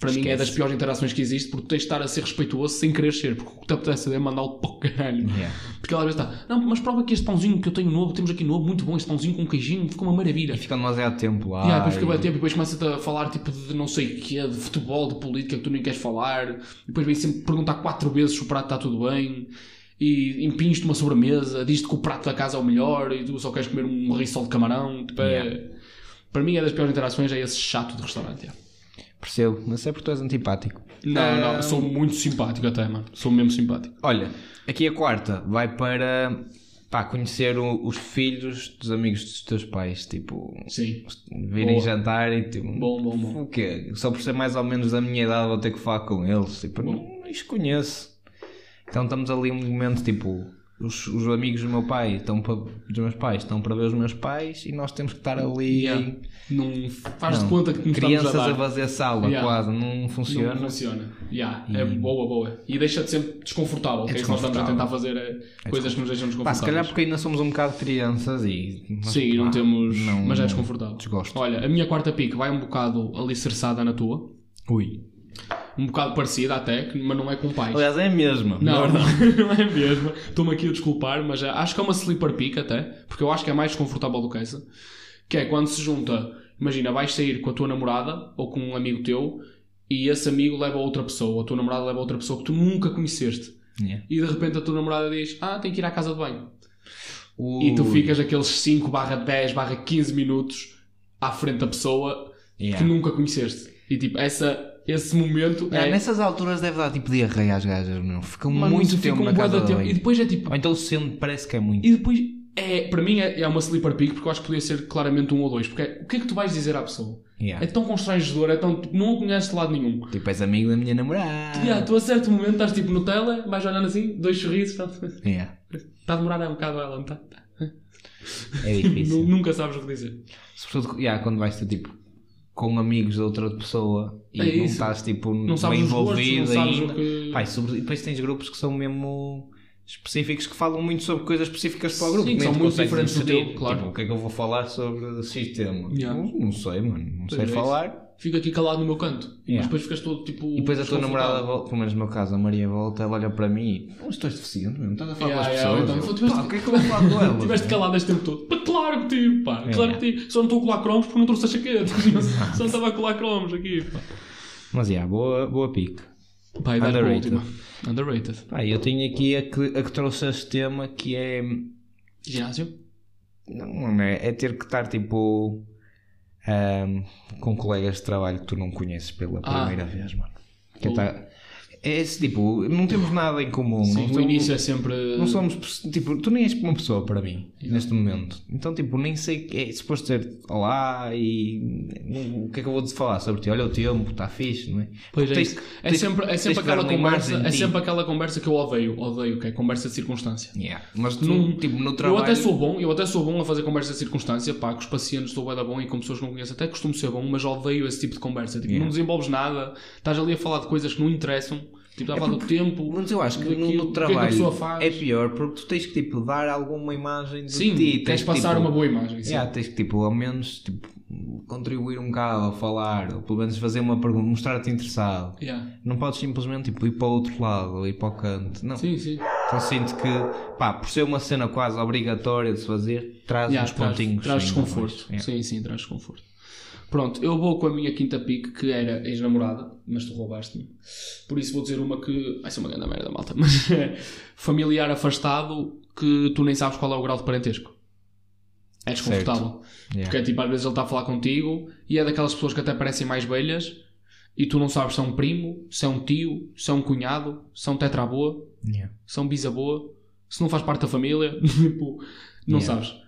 Para mim é Esquece. das piores interações que existe porque tens de estar a ser respeituoso sem querer ser, porque o que te apetece é mandá-lo para o caralho. Yeah. Porque ela às vezes está, não, mas prova aqui este pãozinho que eu tenho novo, temos aqui novo, muito bom, este pãozinho com queijinho, ficou uma maravilha. E fica demasiado tempo lá. Aí, depois fica e- tempo e depois começa-te a falar tipo de não sei o que, de futebol, de política que tu nem queres falar. E depois vem sempre perguntar quatro vezes se o prato está tudo bem. E impinges-te uma sobremesa, diz-te que o prato da casa é o melhor e tu só queres comer um rissol de camarão. Tipo, é- Yeah. Para mim é das piores interações, é esse chato de restaurante. yeah. Percebo, mas é porque tu és antipático. Não, Ah, não, sou muito simpático até, mano. Sou mesmo simpático. Olha, aqui a quarta vai para pá, conhecer o- os filhos dos amigos dos teus pais. Tipo, Sim. virem Boa. jantar e tipo. Bom, bom, bom. O quê? Só por ser mais ou menos da minha idade vou ter que falar com eles. Tipo, não, isto conheço. Então estamos ali um momento tipo. Os, os amigos do meu pai estão para dos meus pais estão para ver os meus pais e nós temos que estar ali Yeah. Não faz de Não, conta que nos crianças a a, fazer sala Yeah. quase não funciona Não funciona. Yeah, É boa, boa. E deixa-te sempre desconfortável. que é que nós estamos a tentar fazer é coisas que nos deixam Pá, desconfortáveis. se calhar porque ainda somos um bocado crianças e mas, Sim, não pá, temos. não- mas é não- desconfortável. desgosto. Olha, a minha quarta pique vai um bocado alicerçada na tua. ui Um bocado parecida até, mas não é com pais. aliás é a mesma Não, não, *laughs* não é mesmo. Estou-me aqui a desculpar, mas é- acho que é uma sleeper pick até, porque eu acho que é mais desconfortável do que essa. Que é quando se junta, imagina, vais sair com a tua namorada ou com um amigo teu e esse amigo leva outra pessoa, a tua namorada leva outra pessoa que tu nunca conheceste. Yeah. E de repente a tua namorada diz: Ah, tem que ir à casa de banho. Ui. E tu ficas aqueles 5 barra 10 barra 15 minutos à frente da pessoa Yeah. que nunca conheceste. E tipo, essa, esse momento É, é. nessas alturas deve dar tipo diarreia às gajas meu. ficam Mano, muito tempo um na casa tempo. E depois é tipo. ou então sendo parece que é muito E depois, é, para mim, é, é uma sleeper pick porque eu acho que podia ser claramente um ou dois. Porque é, o que é que tu vais dizer à pessoa? Yeah. É tão constrangedor, é tão. não o conheces de lado nenhum. tipo és amigo da minha namorada Yeah, tu a certo momento estás tipo no tela, vais olhando assim, dois sorrisos, está, Yeah. está a demorar um bocado ela, não está? é difícil *laughs* Nu- Nunca sabes o que dizer. sobretudo yeah, quando vais ter tipo com amigos de outra pessoa e É não estás tipo Não bem os gostos, envolvido não ainda que- e sobre- e depois tens grupos que são mesmo específicos que falam muito sobre coisas específicas para o grupo Sim, são muito diferentes do teu, claro. Tipo, o que é que eu vou falar sobre X tema Yeah. não, não sei mano não sei é isso. Fico aqui calado no meu canto. Yeah. Mas depois ficas todo tipo. e depois a tua namorada volta, pelo menos no meu caso a Maria volta ela olha para mim e "Oh, mas tu és deficiente mesmo estás a falar Yeah, com as yeah, pessoas então, Eu, tiveste- "Pá, o que é que eu vou falar com ela *laughs* Tiveste calado este tempo todo. Pá, claro que tive, pá. Claro que tive. Só não estou a colar cromos porque não trouxe a chaqueta. *laughs* Só não estava a colar cromos aqui, pá. mas yeah, boa, boa pique Pá, e Underrated. Underrated. Pá, eu tenho aqui a que, a que trouxe este tema que é Ginásio? Não é, é ter que estar tipo ahm, com colegas de trabalho que tu não conheces pela Ah. primeira vez, mano. Que tá- é esse tipo, não temos nada em comum. Sim, não o somos- início é sempre. Não somos, tipo, tu nem és uma pessoa para mim, neste momento. Então, tipo, nem sei, é suposto dizer olá e o que é que eu vou te falar sobre ti? Olha o tempo, está fixe, não é? Pois é, Tens- é sempre, é sempre aquela conversa, é sempre aquela conversa que eu odeio, odeio, que é conversa de circunstância. Yeah. Mas tu, Num- tipo, no Eu trabalho... até sou bom, eu até sou bom a fazer conversa de circunstância, pá, com os pacientes estou bué da bom e com pessoas que não conheço, até costumo ser bom, mas odeio esse tipo de conversa. Tipo, Yeah. não desenvolves nada, estás ali a falar de coisas que não interessam, tipo, estás a falar do tempo. Mas eu acho que no, no que é que trabalho faz. é pior porque tu tens que tipo, dar alguma imagem de Sim, ti. queres tens que, passar tipo, uma boa imagem. sim. Yeah, tens que tipo, ao menos tipo, contribuir um bocado a falar, ou pelo menos fazer uma pergunta, mostrar-te interessado. Yeah. Não podes simplesmente tipo, ir para o outro lado ou ir para o canto. Não. Sim, sim. Então sinto que, pá, por ser uma cena quase obrigatória de se fazer, traz Yeah, uns traz, pontinhos. traz desconforto. Yeah. Sim, sim, traz desconforto. Pronto, eu vou com a minha quinta pique, que era ex-namorada, mas tu roubaste-me. Por isso vou dizer uma que vai ser uma grande merda, malta, *laughs* mas é familiar afastado que tu nem sabes qual é o grau de parentesco. É desconfortável. Yeah. Porque é tipo, às vezes ele está a falar contigo e é daquelas pessoas que até parecem mais velhas e tu não sabes se é um primo, se é um tio, se é um cunhado, se é um tetraboa, Yeah. se é um bisaboa, se não faz parte da família, *laughs* tipo, não Yeah. sabes.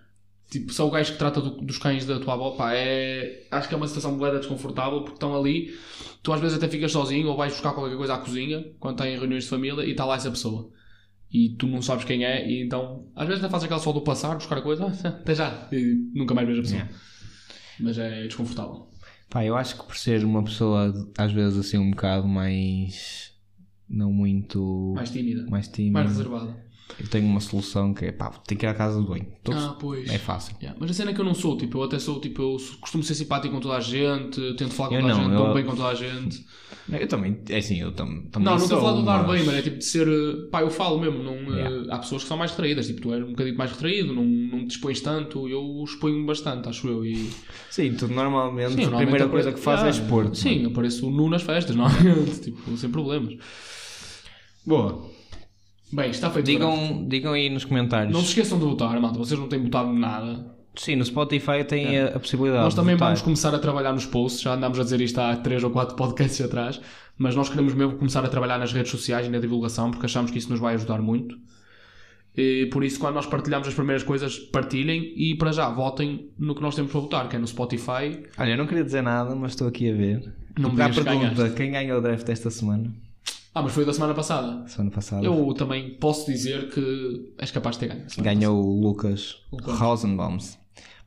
Tipo, é o gajo que trata do- dos cães da tua avó, pá, é... acho que é uma situação boeda desconfortável porque estão ali, tu às vezes até ficas sozinho ou vais buscar qualquer coisa à cozinha quando tem reuniões de família e está lá essa pessoa. E tu não sabes quem é, e então às vezes até fazes aquela só do passar, buscar a coisa, ah, *laughs* até já, e nunca mais vejo a pessoa. Yeah. Mas é desconfortável. Pá, eu acho que por ser uma pessoa às vezes assim um bocado mais. não muito. Mais tímida, mais tímida. mais reservada. Eu tenho uma solução que é pá, tenho que ir à casa do banho. Todos- Ah, pois. É fácil. Yeah, Mas a cena é que eu não sou, tipo, eu até sou, tipo, eu costumo ser simpático com toda a gente, tento falar com Eu toda a não, gente, eu- dou bem com toda a gente. Eu também, é assim, eu tam, também Não, não estou a falar de dar mas- bem, mas é tipo de ser. eh, Pá, eu falo mesmo. Não, eh, Yeah. Há pessoas que são mais retraídas. Tipo, tu és um bocadinho mais retraído, não, não te expões tanto. Eu exponho-me bastante, acho eu. E, Sim, tu normalmente, Sim, a normalmente primeira coisa que fazes é Yeah. expor-te. Sim, eu apareço nu nas festas, *laughs* normalmente. tipo, sem problemas. Boa. Bem, está feito. Digam, digam aí nos comentários. Não se esqueçam de votar, malta. Vocês não têm votado nada. Sim, no Spotify tem a, a possibilidade. Nós de também votar. vamos começar a trabalhar nos posts, já andámos a dizer isto há 3 ou 4 *laughs* podcasts atrás, mas nós queremos mesmo começar a trabalhar nas redes sociais e na divulgação, porque achamos que isso nos vai ajudar muito. E por isso, quando nós partilhamos as primeiras coisas, partilhem e para já votem no que nós temos para votar, que é no Spotify. Olha, eu não queria dizer nada, mas estou aqui a ver. Não me pergunta: ganhaste. quem ganhou o draft esta semana? Ah, mas foi da semana passada. Semana passada. Eu também posso dizer que és capaz de ter ganho. Ganhou o Lucas. Rosenbaums.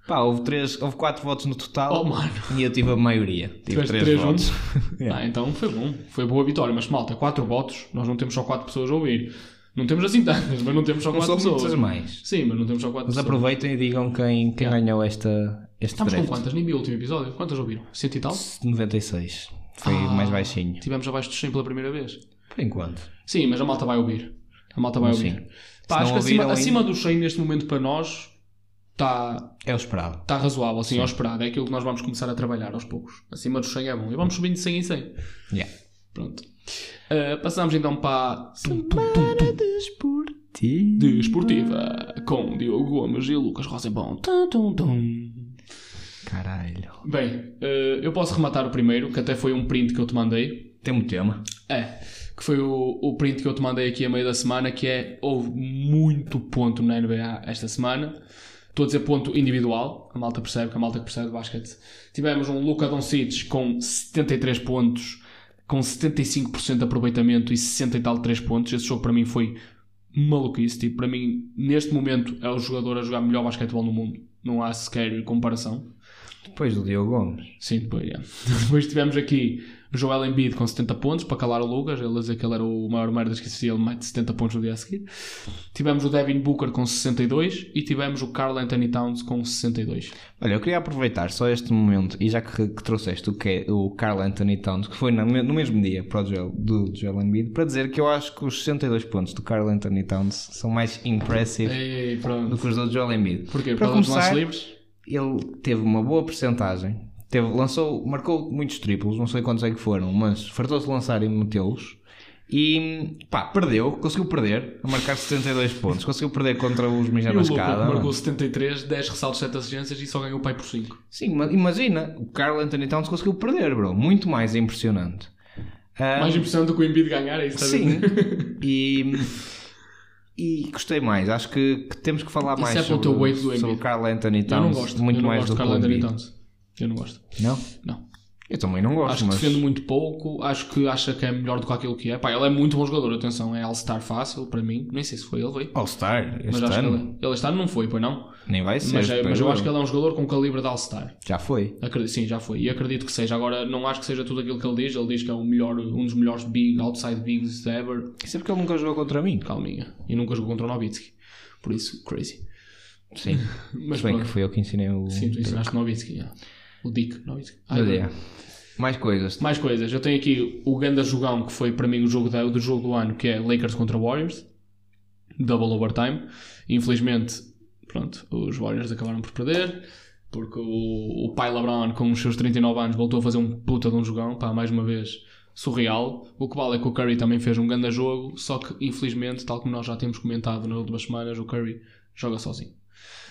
Pá, houve, três, houve quatro votos no total Oh, mano. e eu tive a maioria. Tive três, três votos. *laughs* Ah, então foi bom. Foi boa vitória. Mas malta, 4 votos, nós não temos só 4 pessoas a ouvir. Não temos assim tantas, mas não temos só Não 4 são pessoas. mais. Sim, mas não temos só 4 Mas pessoas. aproveitem e digam quem, quem Yeah. ganhou esta, este Estamos com draft. quantas? Nem vi o último episódio. Quantas ouviram? 100 e tal? 96. Foi Ah. mais baixinho. Tivemos abaixo dos 100 pela primeira vez. Por enquanto. Sim, mas a malta vai ouvir. A malta vai Sim. ouvir. Pá, acho que acima, acima dos 100 neste momento para nós está É o esperado. tá razoável, assim, ao esperado. É aquilo que nós vamos começar a trabalhar aos poucos. Acima dos 100 é bom. E vamos subindo de 100 em 100. Yeah. Pronto. Uh, passamos então para tum, Desportivo. Desportiva com Diogo Gomes e Lucas Rosenbaum. Tum, tum, tum. Caralho. Bem, uh, eu posso rematar o primeiro, que até foi um print que eu te mandei. Tem um tema. É, que foi o, o print que eu te mandei aqui a meio da semana, que é, houve muito ponto na NBA esta semana. Estou a dizer ponto individual, a malta percebe, que a malta que percebe de basquete. Tivemos um Luka Doncic com 73 pontos, com 75% de aproveitamento e 60 e tal 3 pontos. Esse jogo para mim foi maluquice. Tipo, para mim, neste momento, é o jogador a jogar melhor basquetebol no mundo. Não há sequer comparação. Depois do Diogo Gomes. Sim, depois, yeah. *laughs* depois tivemos aqui Joel Embiid com 70 pontos para calar o Lucas. Ele a dizer que ele era o maior merda que existia, ele mete 70 pontos no dia a seguir. Tivemos o Devin Booker com 62 e tivemos o Carl Anthony Towns com 62. Olha, eu queria aproveitar só este momento, e já que, que trouxeste o, que, o Carl Anthony Towns, que foi no, no mesmo dia para o Joel, do Joel Embiid, para dizer que eu acho que os 62 pontos do Carl Anthony Towns são mais impressive Ei, do que os do Joel Embiid. Porquê? Para Para começar, livres? ele teve uma boa percentagem, teve, lançou, marcou muitos triplos, não sei quantos é que foram, mas fartou-se lançar e metê-los. E pá, perdeu, conseguiu perder, a marcar 72 pontos, conseguiu perder contra os Mijar na escada. marcou 73, 10 ressaltos, 7 assistências e só ganhou o pai por 5. Sim, mas imagina, o Carl Anthony Towns conseguiu perder, bro. Muito mais impressionante. Ah, Mais impressionante do que o Embiid ganhar, é isso? a Sim. *laughs* e, e gostei mais. Acho que, que temos que falar Isso mais é sobre, teu weight do sobre o Embiid. Carl Anthony Eu Towns. não gosto. Muito eu não mais gosto do Carl Anthony. Towns. Eu não gosto. Não? Não. Eu também não gosto, Acho que mas... defende muito pouco, acho que acha que é melhor do que aquilo que é. Pá, ele é muito bom jogador, atenção, é All-Star fácil para mim. Nem sei se foi ele, veio. All-Star, Mas que ano. ele, ele este ano não foi, pois não. Nem vai ser. Mas, é- mas eu acho que ele é um jogador com calibre de All-Star. Já foi. Acredito, sim, já foi. E acredito que seja. Agora, não acho que seja tudo aquilo que ele diz. Ele diz que é o melhor, um dos melhores big, outside bigs ever. Isso é porque ele nunca jogou contra mim. Calminha. E nunca jogou contra o Novitsky. Por isso, crazy. Sim. *laughs* Mas Se bem pronto. que foi eu que ensinei o... Sim, tu ensinaste Novitsky. yeah. O Dick Novitsky. Ah, Mas agora- é. Mais coisas. Mais coisas. Eu tenho aqui o ganda jogão que foi para mim o jogo da- do jogo do ano, que é Lakers contra Warriors. Double overtime. Infelizmente, pronto, os Warriors acabaram por perder. Porque o, o pai LeBron, com os seus 39 anos, voltou a fazer um puta de um jogão. Pá, mais uma vez, surreal. O que vale é que o Curry também fez um grande jogo. Só que, infelizmente, tal como nós já temos comentado nas últimas semanas, o Curry joga sozinho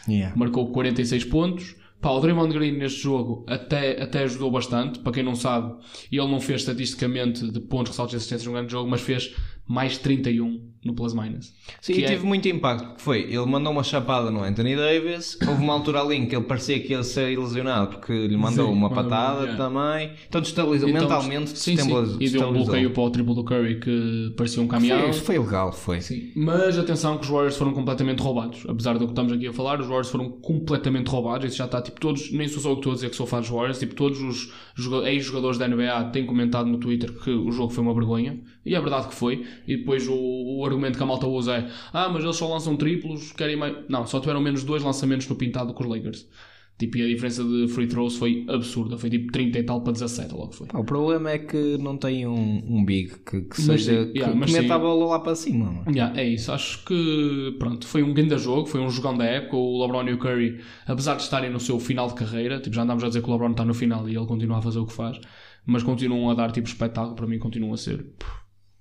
Yeah. marcou 46 pontos. Pá, o Draymond Green neste jogo até, até ajudou bastante. Para quem não sabe, ele não fez estatisticamente de pontos, ressaltos e assistências num grande jogo, mas fez mais 31 no plus minus. Sim, Que e é- teve muito impacto. porque Foi, ele mandou uma chapada no Anthony Davis. Houve uma altura ali em que ele parecia que ia ser lesionado porque lhe mandou Sim, uma patada yeah. também. Então destabilizou Então, mentalmente. sim, sim. E deu um bloqueio para o triplo do Curry que parecia um caminhão. Foi, foi legal, foi. Sim. Mas atenção que os Warriors foram completamente roubados. Apesar do que estamos aqui a falar, os Warriors foram completamente roubados. Isso já está, tipo, todos, nem sou só eu que estou a dizer que sou fã dos Warriors, tipo, todos os joga- ex-jogadores da NBA têm comentado no Twitter que o jogo foi uma vergonha. E é verdade que foi. E depois o, o argumento que a malta usa é ah, mas eles só lançam triplos, querem mais... Não, só tiveram menos dois lançamentos no pintado com os Lakers. Tipo, e a diferença de free throws foi absurda. Foi tipo 30 e tal para 17, logo foi. Pá, o problema é que não tem um, um big que, que seja. sim, que, yeah, que meta a bola lá para cima. mano. Yeah, é isso, acho que pronto, foi um grande jogo, foi um jogão da época. O LeBron e o Curry, apesar de estarem no seu final de carreira, tipo, já andámos a dizer que o LeBron está no final e ele continua a fazer o que faz, mas continuam a dar tipo espetáculo, para mim continuam a ser pff,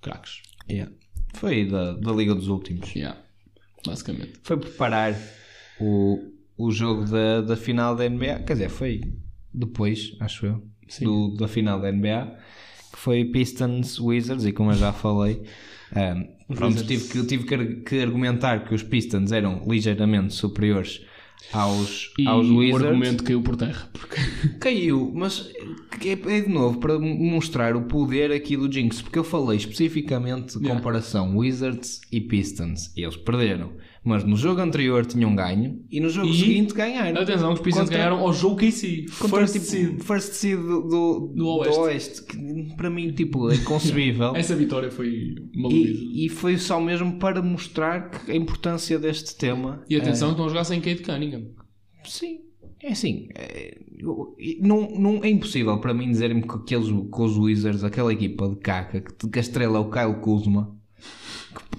craques. Yeah. Foi da, da Liga dos Últimos. Yeah, basicamente. Foi preparar o, o jogo da, da final da NBA. Quer dizer, foi depois, acho eu, do, da final da NBA, que foi Pistons Wizards. E como eu já falei, um, pronto, tive, que, tive que argumentar que os Pistons eram ligeiramente superiores aos, E aos o Wizards. argumento caiu por terra, porque *laughs* Caiu, mas é, é de novo para mostrar o poder aqui do Jinx, porque eu falei especificamente de Yeah. comparação Wizards e Pistons e eles perderam, mas no jogo anterior tinham ganho e no jogo E- seguinte ganharam. atenção, os Pistons Contra- ganharam ao jogo KC, Contra first tipo, seed. first seed do, do, Do Oeste. Oeste, que para mim tipo, é inconcebível. *laughs* Essa vitória foi maluca. e, e foi só mesmo para mostrar que a importância deste tema. E atenção que estão a jogar sem Kate Cunningham. Sim, é assim. é, não, não é impossível para mim dizer-me que aqueles com os Wizards, aquela equipa de caca, que, que a estrela é o Kyle Kuzma.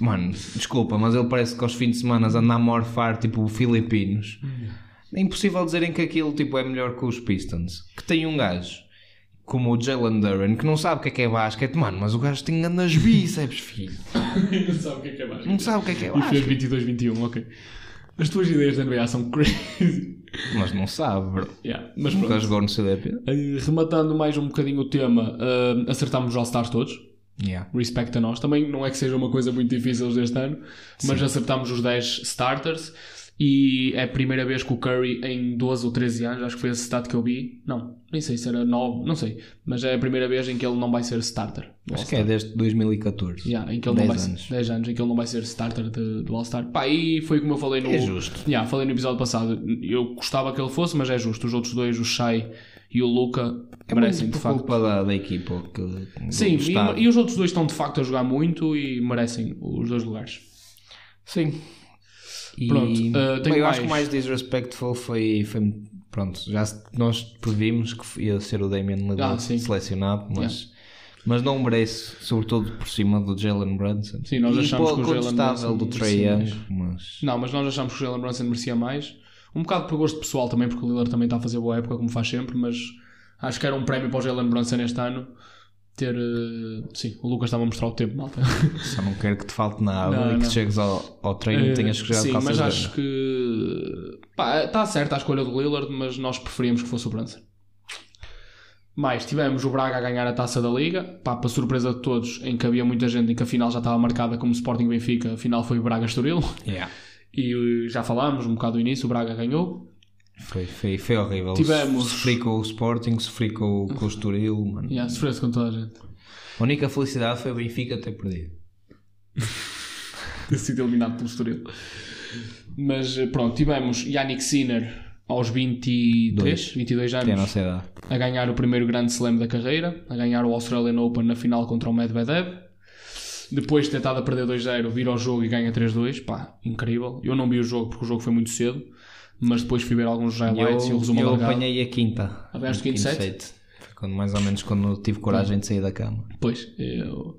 Mano, desculpa, mas ele parece que aos fins de semana anda a morfar tipo filipinos. É impossível dizerem que aquilo tipo, é melhor que os Pistons. Que tem um gajo como o Jalen Duran que não sabe o que é que é basquete, mano, mas o gajo tem grandes bíceps, filho. *laughs* Não sabe o que é que é mais. Não sabe o que é que é E fez basquete. 22-21, ok. As tuas ideias da NBA são *laughs* crazy. Mas não sabe, bro. Yeah, mas Nunca pronto. jogou no CDP. Rematando mais um bocadinho o tema, eh, acertámos os All-Stars todos. Yeah. Respect a nós. Também não é que seja uma coisa muito difícil deste ano, mas acertámos os 10 starters. E é a primeira vez que o Curry, em 12 ou 13 anos, acho que foi esse stat que eu vi. Não, nem sei se era 9, não sei. Mas é a primeira vez em que ele não vai ser starter. Acho que é desde 2014. Yeah, em que ele não 10 vai anos. Ser, 10 anos em que ele não vai ser starter de- do All-Star. Pá, e foi como eu falei no. É justo. Yeah, falei no episódio passado. Eu gostava que ele fosse, mas é justo. Os outros dois, o Shai e o Luca, É merecem muito de por facto. culpa da, da equipa. Que, Sim, e, e os outros dois estão de facto a jogar muito e merecem os dois lugares. Sim. E, Pronto, uh, bem, eu acho que o mais- mais disrespectful foi, foi pronto, já nós previmos que ia ser o Damian Lillard Ah, selecionado, mas, mas não merece, sobretudo por cima do Jalen Brunson. Sim, nós e achamos que o Jalen Brunson do merecia Young, mais. mas Não, mas nós achamos que o Jalen Brunson merecia mais. Um bocado por gosto pessoal também, porque o Lillard também está a fazer boa época, como faz sempre, mas acho que era um prémio para o Jalen Brunson este ano. ter. eh, sim, o Lucas estava a mostrar o tempo, malta. *laughs* Só não quero que te falte nada Não, e que não. chegues ao, ao treino e tenhas que jogar Sim, mas acho que. Pá, está certa a escolha do Lillard, mas nós preferíamos que fosse o Brunson. Mais, tivemos o Braga a ganhar a taça da Liga, pá, para surpresa de todos, em que havia muita gente em que a final já estava marcada como Sporting Benfica, a final foi o Braga Estoril, Yeah. E eh, já falámos um bocado do início, o Braga ganhou. Foi, foi, foi horrível. Tivemos- Sofri com o Sporting, sofri com, com o Estoril. Mano. Yeah, sofreu-se com toda a gente. A única felicidade foi o Benfica ter perdido. ter sido eliminado pelo Estoril. Mas eh, pronto, tivemos Yannick Sinner aos 23, Dois. 22 Tem a anos idade. a ganhar o primeiro grande slam da carreira, a ganhar o Australian Open na final contra o Medvedev. Depois de ter estado a perder 2-0, vira ao jogo e ganha 3-2. Pá, incrível. Eu não vi o jogo porque o jogo foi muito cedo, mas depois fui ver alguns highlights e o Eu, resumo eu alargado. apanhei a quinta. Apanhaste o quinto set? Foi quando, mais ou menos quando eu tive coragem de sair da cama. Pois, eu...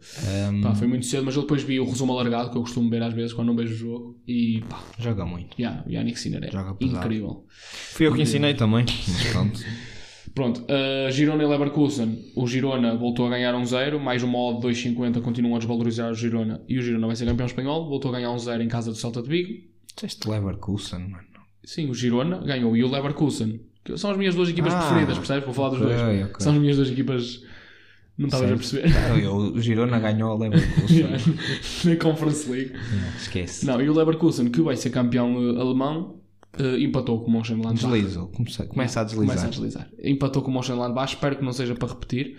Um, pá, foi muito cedo, mas eu depois vi o resumo alargado que eu costumo ver às vezes quando não vejo o jogo e pá, joga muito. yeah, o Yannick Sinner é Joga pesado. incrível. Fui eu que ensinei também. Mas pronto. *laughs* Pronto, uh, Girona e Leverkusen. O Girona voltou a ganhar 1-0, mais uma odd 2,50 continuam a desvalorizar o Girona e o Girona vai ser campeão espanhol. Voltou a ganhar 1-0 em casa do Celta de Vigo. Disseste Leverkusen, mano. Sim, o Girona ganhou e o Leverkusen. Que são as minhas duas equipas Ah, preferidas, percebes? Vou falar dos dois. ok. São as minhas duas equipas. Não estavas a perceber? Eu- O Girona ganhou a Leverkusen. *laughs* Na Conference League. Yeah, esquece. Não, e o Leverkusen, que vai ser campeão alemão, uh, empatou com o Mönchengladbach. Desliza. Começa, começa a deslizar. Começa a deslizar. Empatou com o Mönchengladbach, espero que não seja para repetir.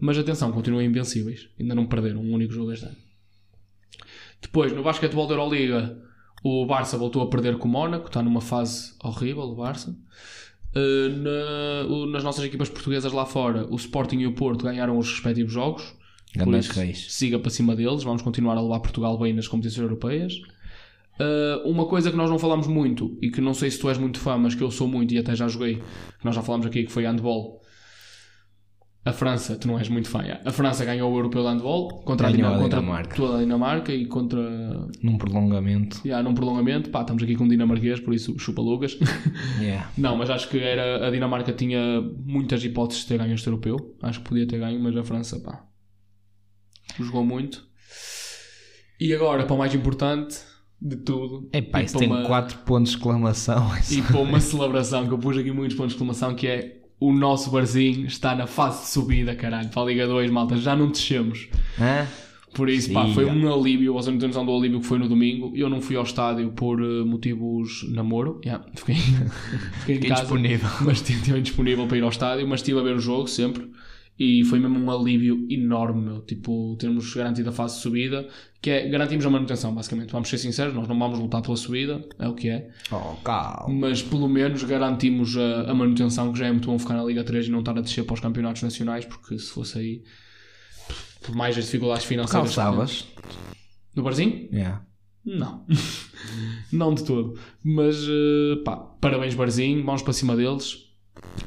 Mas atenção, continuam invencíveis. Ainda não perderam um único jogo este ano. Depois, no basquetebol da Euroliga, o Barça voltou a perder com o Mónaco. Está numa fase horrível, o Barça. Uh, na- o- nas nossas equipas portuguesas lá fora, o Sporting e o Porto ganharam os respectivos jogos. Por isso, reis. siga para cima deles. Vamos continuar a levar Portugal bem nas competições europeias. Uh, uma coisa que nós não falamos muito e que não sei se tu és muito fã, mas que eu sou muito e até já joguei, que nós já falamos aqui, que foi handball. A França, tu não és muito fã. já. A França ganhou o europeu de handball contra, Ganhou a, Dinam- a contra Dinamarca. toda a Dinamarca e contra. Num prolongamento. Já, num prolongamento. Pá, estamos aqui com um dinamarquês, por isso chupa Lucas. *laughs* Yeah. não, mas acho que era, a Dinamarca tinha muitas hipóteses de ter ganho este europeu. Acho que podia ter ganho, mas a França, pá, jogou muito. E agora, para o mais importante de tudo, Epá, e isso tem uma- 4 pontos de exclamação. e para uma celebração que eu pus aqui muitos pontos de exclamação que é o nosso barzinho está na fase de subida, caralho, para a Liga 2, malta, já não descemos. Hã? Por isso, pá, Sim, foi já. um alívio, vocês não têm noção do alívio que foi no domingo. Eu não fui ao estádio por eh, motivos namoro, yeah, fiquei, *laughs* fiquei em Fiquei casa, disponível. mas estive indisponível para ir ao estádio, mas estive a ver o jogo sempre. E foi mesmo um alívio enorme, meu. Tipo, termos garantido a fase de subida, que é garantimos a manutenção, basicamente. Vamos ser sinceros, nós não vamos lutar pela subida, é o que é Oh, calma. mas pelo menos garantimos a, a manutenção, que já é muito bom ficar na Liga 3 e não estar a descer para os campeonatos nacionais, porque se fosse aí, por mais as dificuldades financeiras. Calçavas? No Barzinho? Yeah. Não. *laughs* não de todo. Mas, eh, pá, parabéns Barzinho, vamos para cima deles.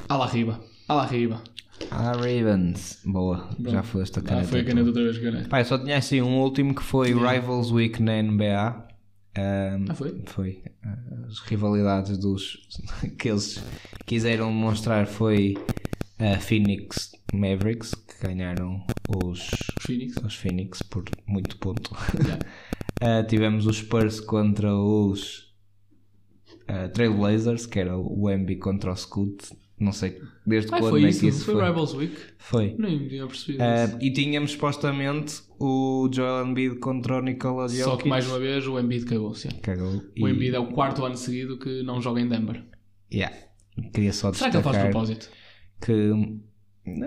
À la riba. À la riba. Ah, Ravens. Boa. Já foste a Ah, caneta. foi a caneta outra vez, caneta. Pá, eu só tinha assim um último que foi Rivals Week na NBA. Um, Ah, foi? Foi. As rivalidades dos *laughs* que eles quiseram mostrar foi a Phoenix Mavericks, que ganharam os, Phoenix. os Phoenix por muito ponto. Yeah. Uh, *laughs* tivemos os Spurs contra os uh, Trailblazers, que era o Embi contra o Scoot. Não sei desde Ah, quando foi é isso. que isso foi, foi. Rivals Week. Foi. Nem tinha percebido isso. Uh, e tínhamos supostamente o Joel Embiid contra o Nikola Jokic. Só que mais uma vez o Embiid cagou-se. Cagou. O E- Embiid é o quarto ano seguido que não joga em Denver. Yeah. Queria só Será que ele faz propósito? que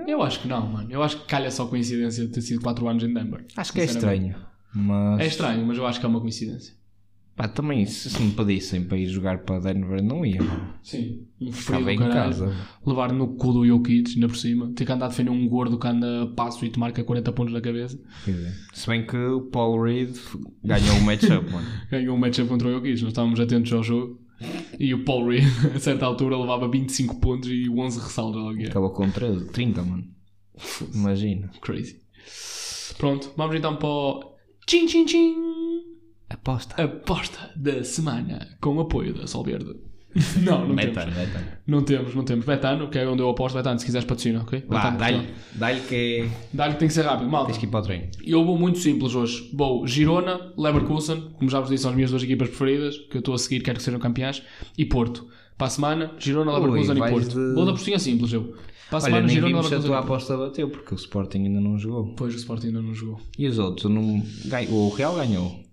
Eu acho que não, mano. Eu acho que calha só coincidência de ter sido 4 anos em Denver. acho que é estranho. Mas É estranho, mas eu acho que é uma coincidência. Pá, também se, se me pedissem para ir jogar para Denver não ia. Sim. Um Ficava em casa. Levar no cu do Jokic, ainda por cima. Ter que andar a defender um gordo que anda a passo e te marca 40 pontos na cabeça. Dizer, Se bem que o Paul Reed ganhou o matchup, mano. *laughs* Ganhou um matchup contra o Jokic. Nós estávamos atentos ao jogo. E o Paul Reed, *laughs* a certa altura, levava 25 pontos e 11 ressaltos. ou o que é. Acabou com 13, 30, mano. Imagina. Crazy. Pronto, vamos então para o... Tchim, tchim, tchim. Aposta. Aposta da semana com o apoio da Sol Verde. *laughs* Não, não temos. Betano, Betano. Não temos, não temos. Betano, que é onde eu aposto. Betano, se quiseres patrocina, ok? Vá, dá-lhe, dá-lhe que é... Dá-lhe que tem que ser rápido. Malta, Tens que ir para o treino. eu vou muito simples hoje. Vou Girona, Leverkusen, como já vos disse, são as minhas duas equipas preferidas, que eu estou a seguir, quero que sejam campeãs, e Porto. Para a semana, Girona, Ui, Leverkusen e vais Porto. de- Vou da postinha simples, eu. Para a Olha, semana, Girona, se a Leverkusen tua e aposta bateu, porque o Sporting ainda não jogou. Pois, o Sporting ainda não jogou. E os outros? Não... O Real ganhou.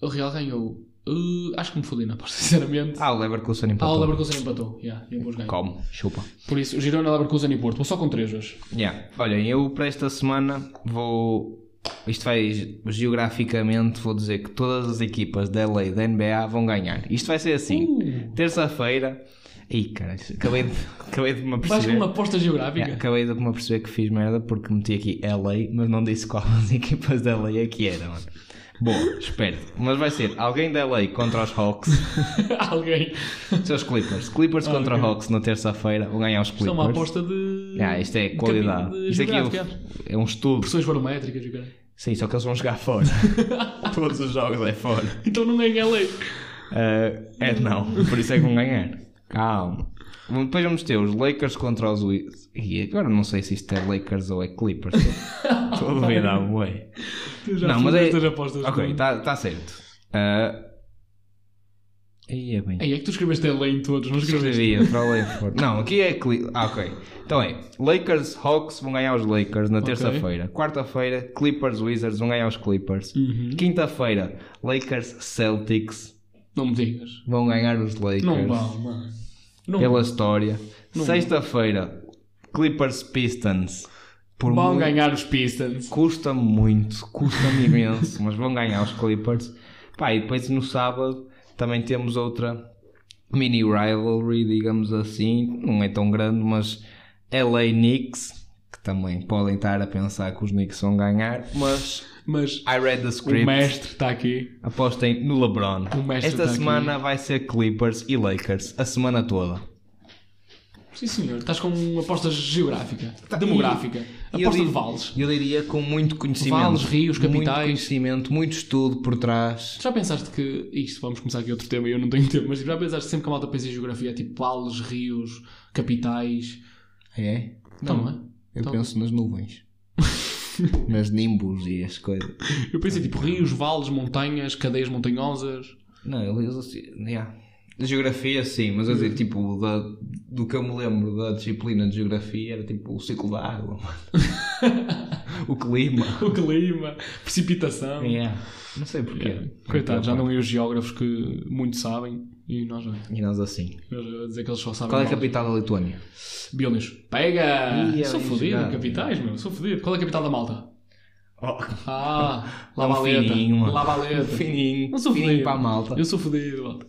O Real ganhou. Uh, acho que me fodi na aposta, *laughs* sinceramente. Ah, o Leverkusen Ah, empatou. o Leverkusen empatou. Yeah, e ganhou. Como? Chupa. Por isso, Girona, Leverkusen e Porto. Vou só com três hoje. Yeah. Olhem, eu para esta semana vou. Isto vai geograficamente, vou dizer que todas as equipas da LA e da NBA vão ganhar. Isto vai ser assim: Uh. terça-feira. Ih, cara, acabei de, *laughs* acabei de me aperceber. com uma aposta geográfica? Acabei de me aperceber que fiz merda porque meti aqui LA, mas não disse qual *laughs* as equipas da LA é que era, mano. Boa, espero. Mas vai ser alguém da LA contra os Hawks. *laughs* Alguém. São os Clippers. Clippers Ah, contra ok. Hawks na terça-feira. Vão ganhar os Isto é Clippers. uma aposta de. Yeah, isto é de qualidade. de Isto aqui é, um- é um estudo. Pressões barométricas caralho. Sim, só que eles vão jogar fora. *laughs* Todos os jogos é fora. Então não ganha a lei. Uh, é não, por isso é que vão ganhar. Calma. Depois vamos ter os Lakers contra os Wizards. E agora não sei se isto é Lakers ou é Clippers. *laughs* Estou a duvidar, ué. Tu já Não, mas é. as apostas. Ok, está tá certo. Uh... Aí é bem. Ei, é que tu escreveste a lei em todos, não escreveste? Escrevia para Langford. Não, aqui é Cle... Ah, ok. Então é Lakers, Hawks vão ganhar os Lakers na terça-feira. Quarta-feira, Clippers, Wizards vão ganhar os Clippers. Uhum. Quinta-feira, Lakers, Celtics Não me digas. vão ganhar os Lakers. Não vale, mano. Não Pela história. Sexta-feira, Clippers, Pistons. Por vão muito- ganhar os Pistons. Custa muito, custa-me imenso, mas vão ganhar os Clippers. Pá, e depois no sábado também temos outra mini rivalry, digamos assim. Não é tão grande, mas LA Knicks, também podem estar a pensar que os Knicks vão ganhar, mas Mas I read the o script. mestre está aqui. Apostem no LeBron. O Esta semana vai ser Clippers e Lakers, a semana toda. Sim, senhor. Estás com uma aposta geográfica, demográfica. E eu Aposta de dir- vales. Eu diria com muito conhecimento. Vales, rios, Muito capitais. conhecimento, muito estudo por trás. Já pensaste que. Isto, vamos começar aqui outro tema e eu não tenho *laughs* tempo, mas já pensaste sempre que a malta pensa em geografia é tipo vales, rios, capitais. É? Então, não é? Eu Então- penso nas nuvens. *laughs* nas nimbus e as coisas. Eu pensei tipo rios, vales, montanhas, cadeias montanhosas. Não, eles assim. Yeah. Geografia, sim, mas eu dizer, tipo, da, do que eu me lembro da disciplina de geografia era tipo o ciclo da água, *laughs* o clima. O clima, precipitação. Yeah. Não sei porquê. Yeah. Coitado, já não é os geógrafos que muito sabem e nós não. E nós assim. Nós dizer que eles só sabem. Qual é a capital da Lituânia? Vilnius. Pega! Ih, é sou fodido em capitais, meu. Sou fodido. Qual é a capital da Malta? Oh, Ah, *laughs* é um Lavaleta. fininho. Lavaleta. *laughs* Não sou fininho fodido. para a malta. Eu sou fodido, malta.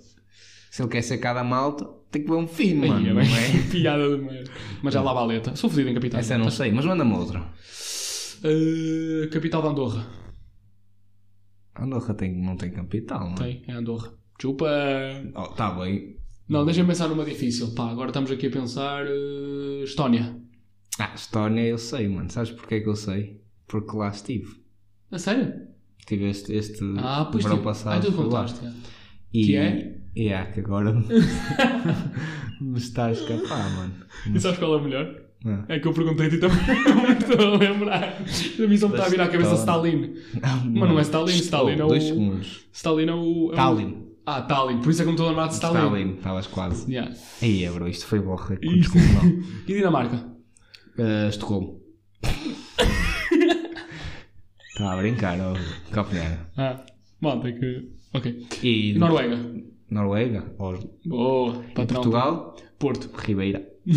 Se ele quer ser cada malta, tem que ver um fino, mano. É é? *laughs* piada de merda. Mas é Lavaleta. Sou fodido em capitais. Essa eu não sei, mas manda-me outra. Uh, capital de Andorra. Andorra tem, não tem capital, não é? Tem, é Andorra. Chupa! Oh, tá bem. Não, deixa-me pensar numa difícil. Pá, agora estamos aqui a pensar. uh, Estónia. Ah, Estónia eu sei, mano. Sabes porquê que eu sei? Porque lá estive. A sério? Tive este, este Ah, pois verão passado. Ah, tu lá. contaste. é. E, Que é? E é, que agora *laughs* me está a escapar, mano. E sabes qual é o melhor? Ah. É que eu perguntei-te e também *laughs* não me estou a lembrar. A mim só me está a virar a cabeça Stalin. Mas não é Stalin, Stalin é o- Dois segundos. Stalin é o. é o- Stalin. Ah, Stalin. Por isso é que me estou a lembrar de Stalin. Stalin, estavas quase. Yeah. Aí é, bro, isto foi borra. Isto. *laughs* E Dinamarca? Uh, Estocolmo. Estava *laughs* a brincar, ó, Copenhague. Ah, malta, é que. Ok. E E Noruega? Noruega, Oslo. Boa, patrão. Portugal, Porto. Ribeira. *laughs*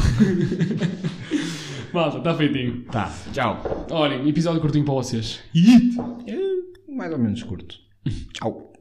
Malta, está feitinho. Tá, tchau. Olhem, episódio curtinho para vocês. Mais ou menos curto. Tchau.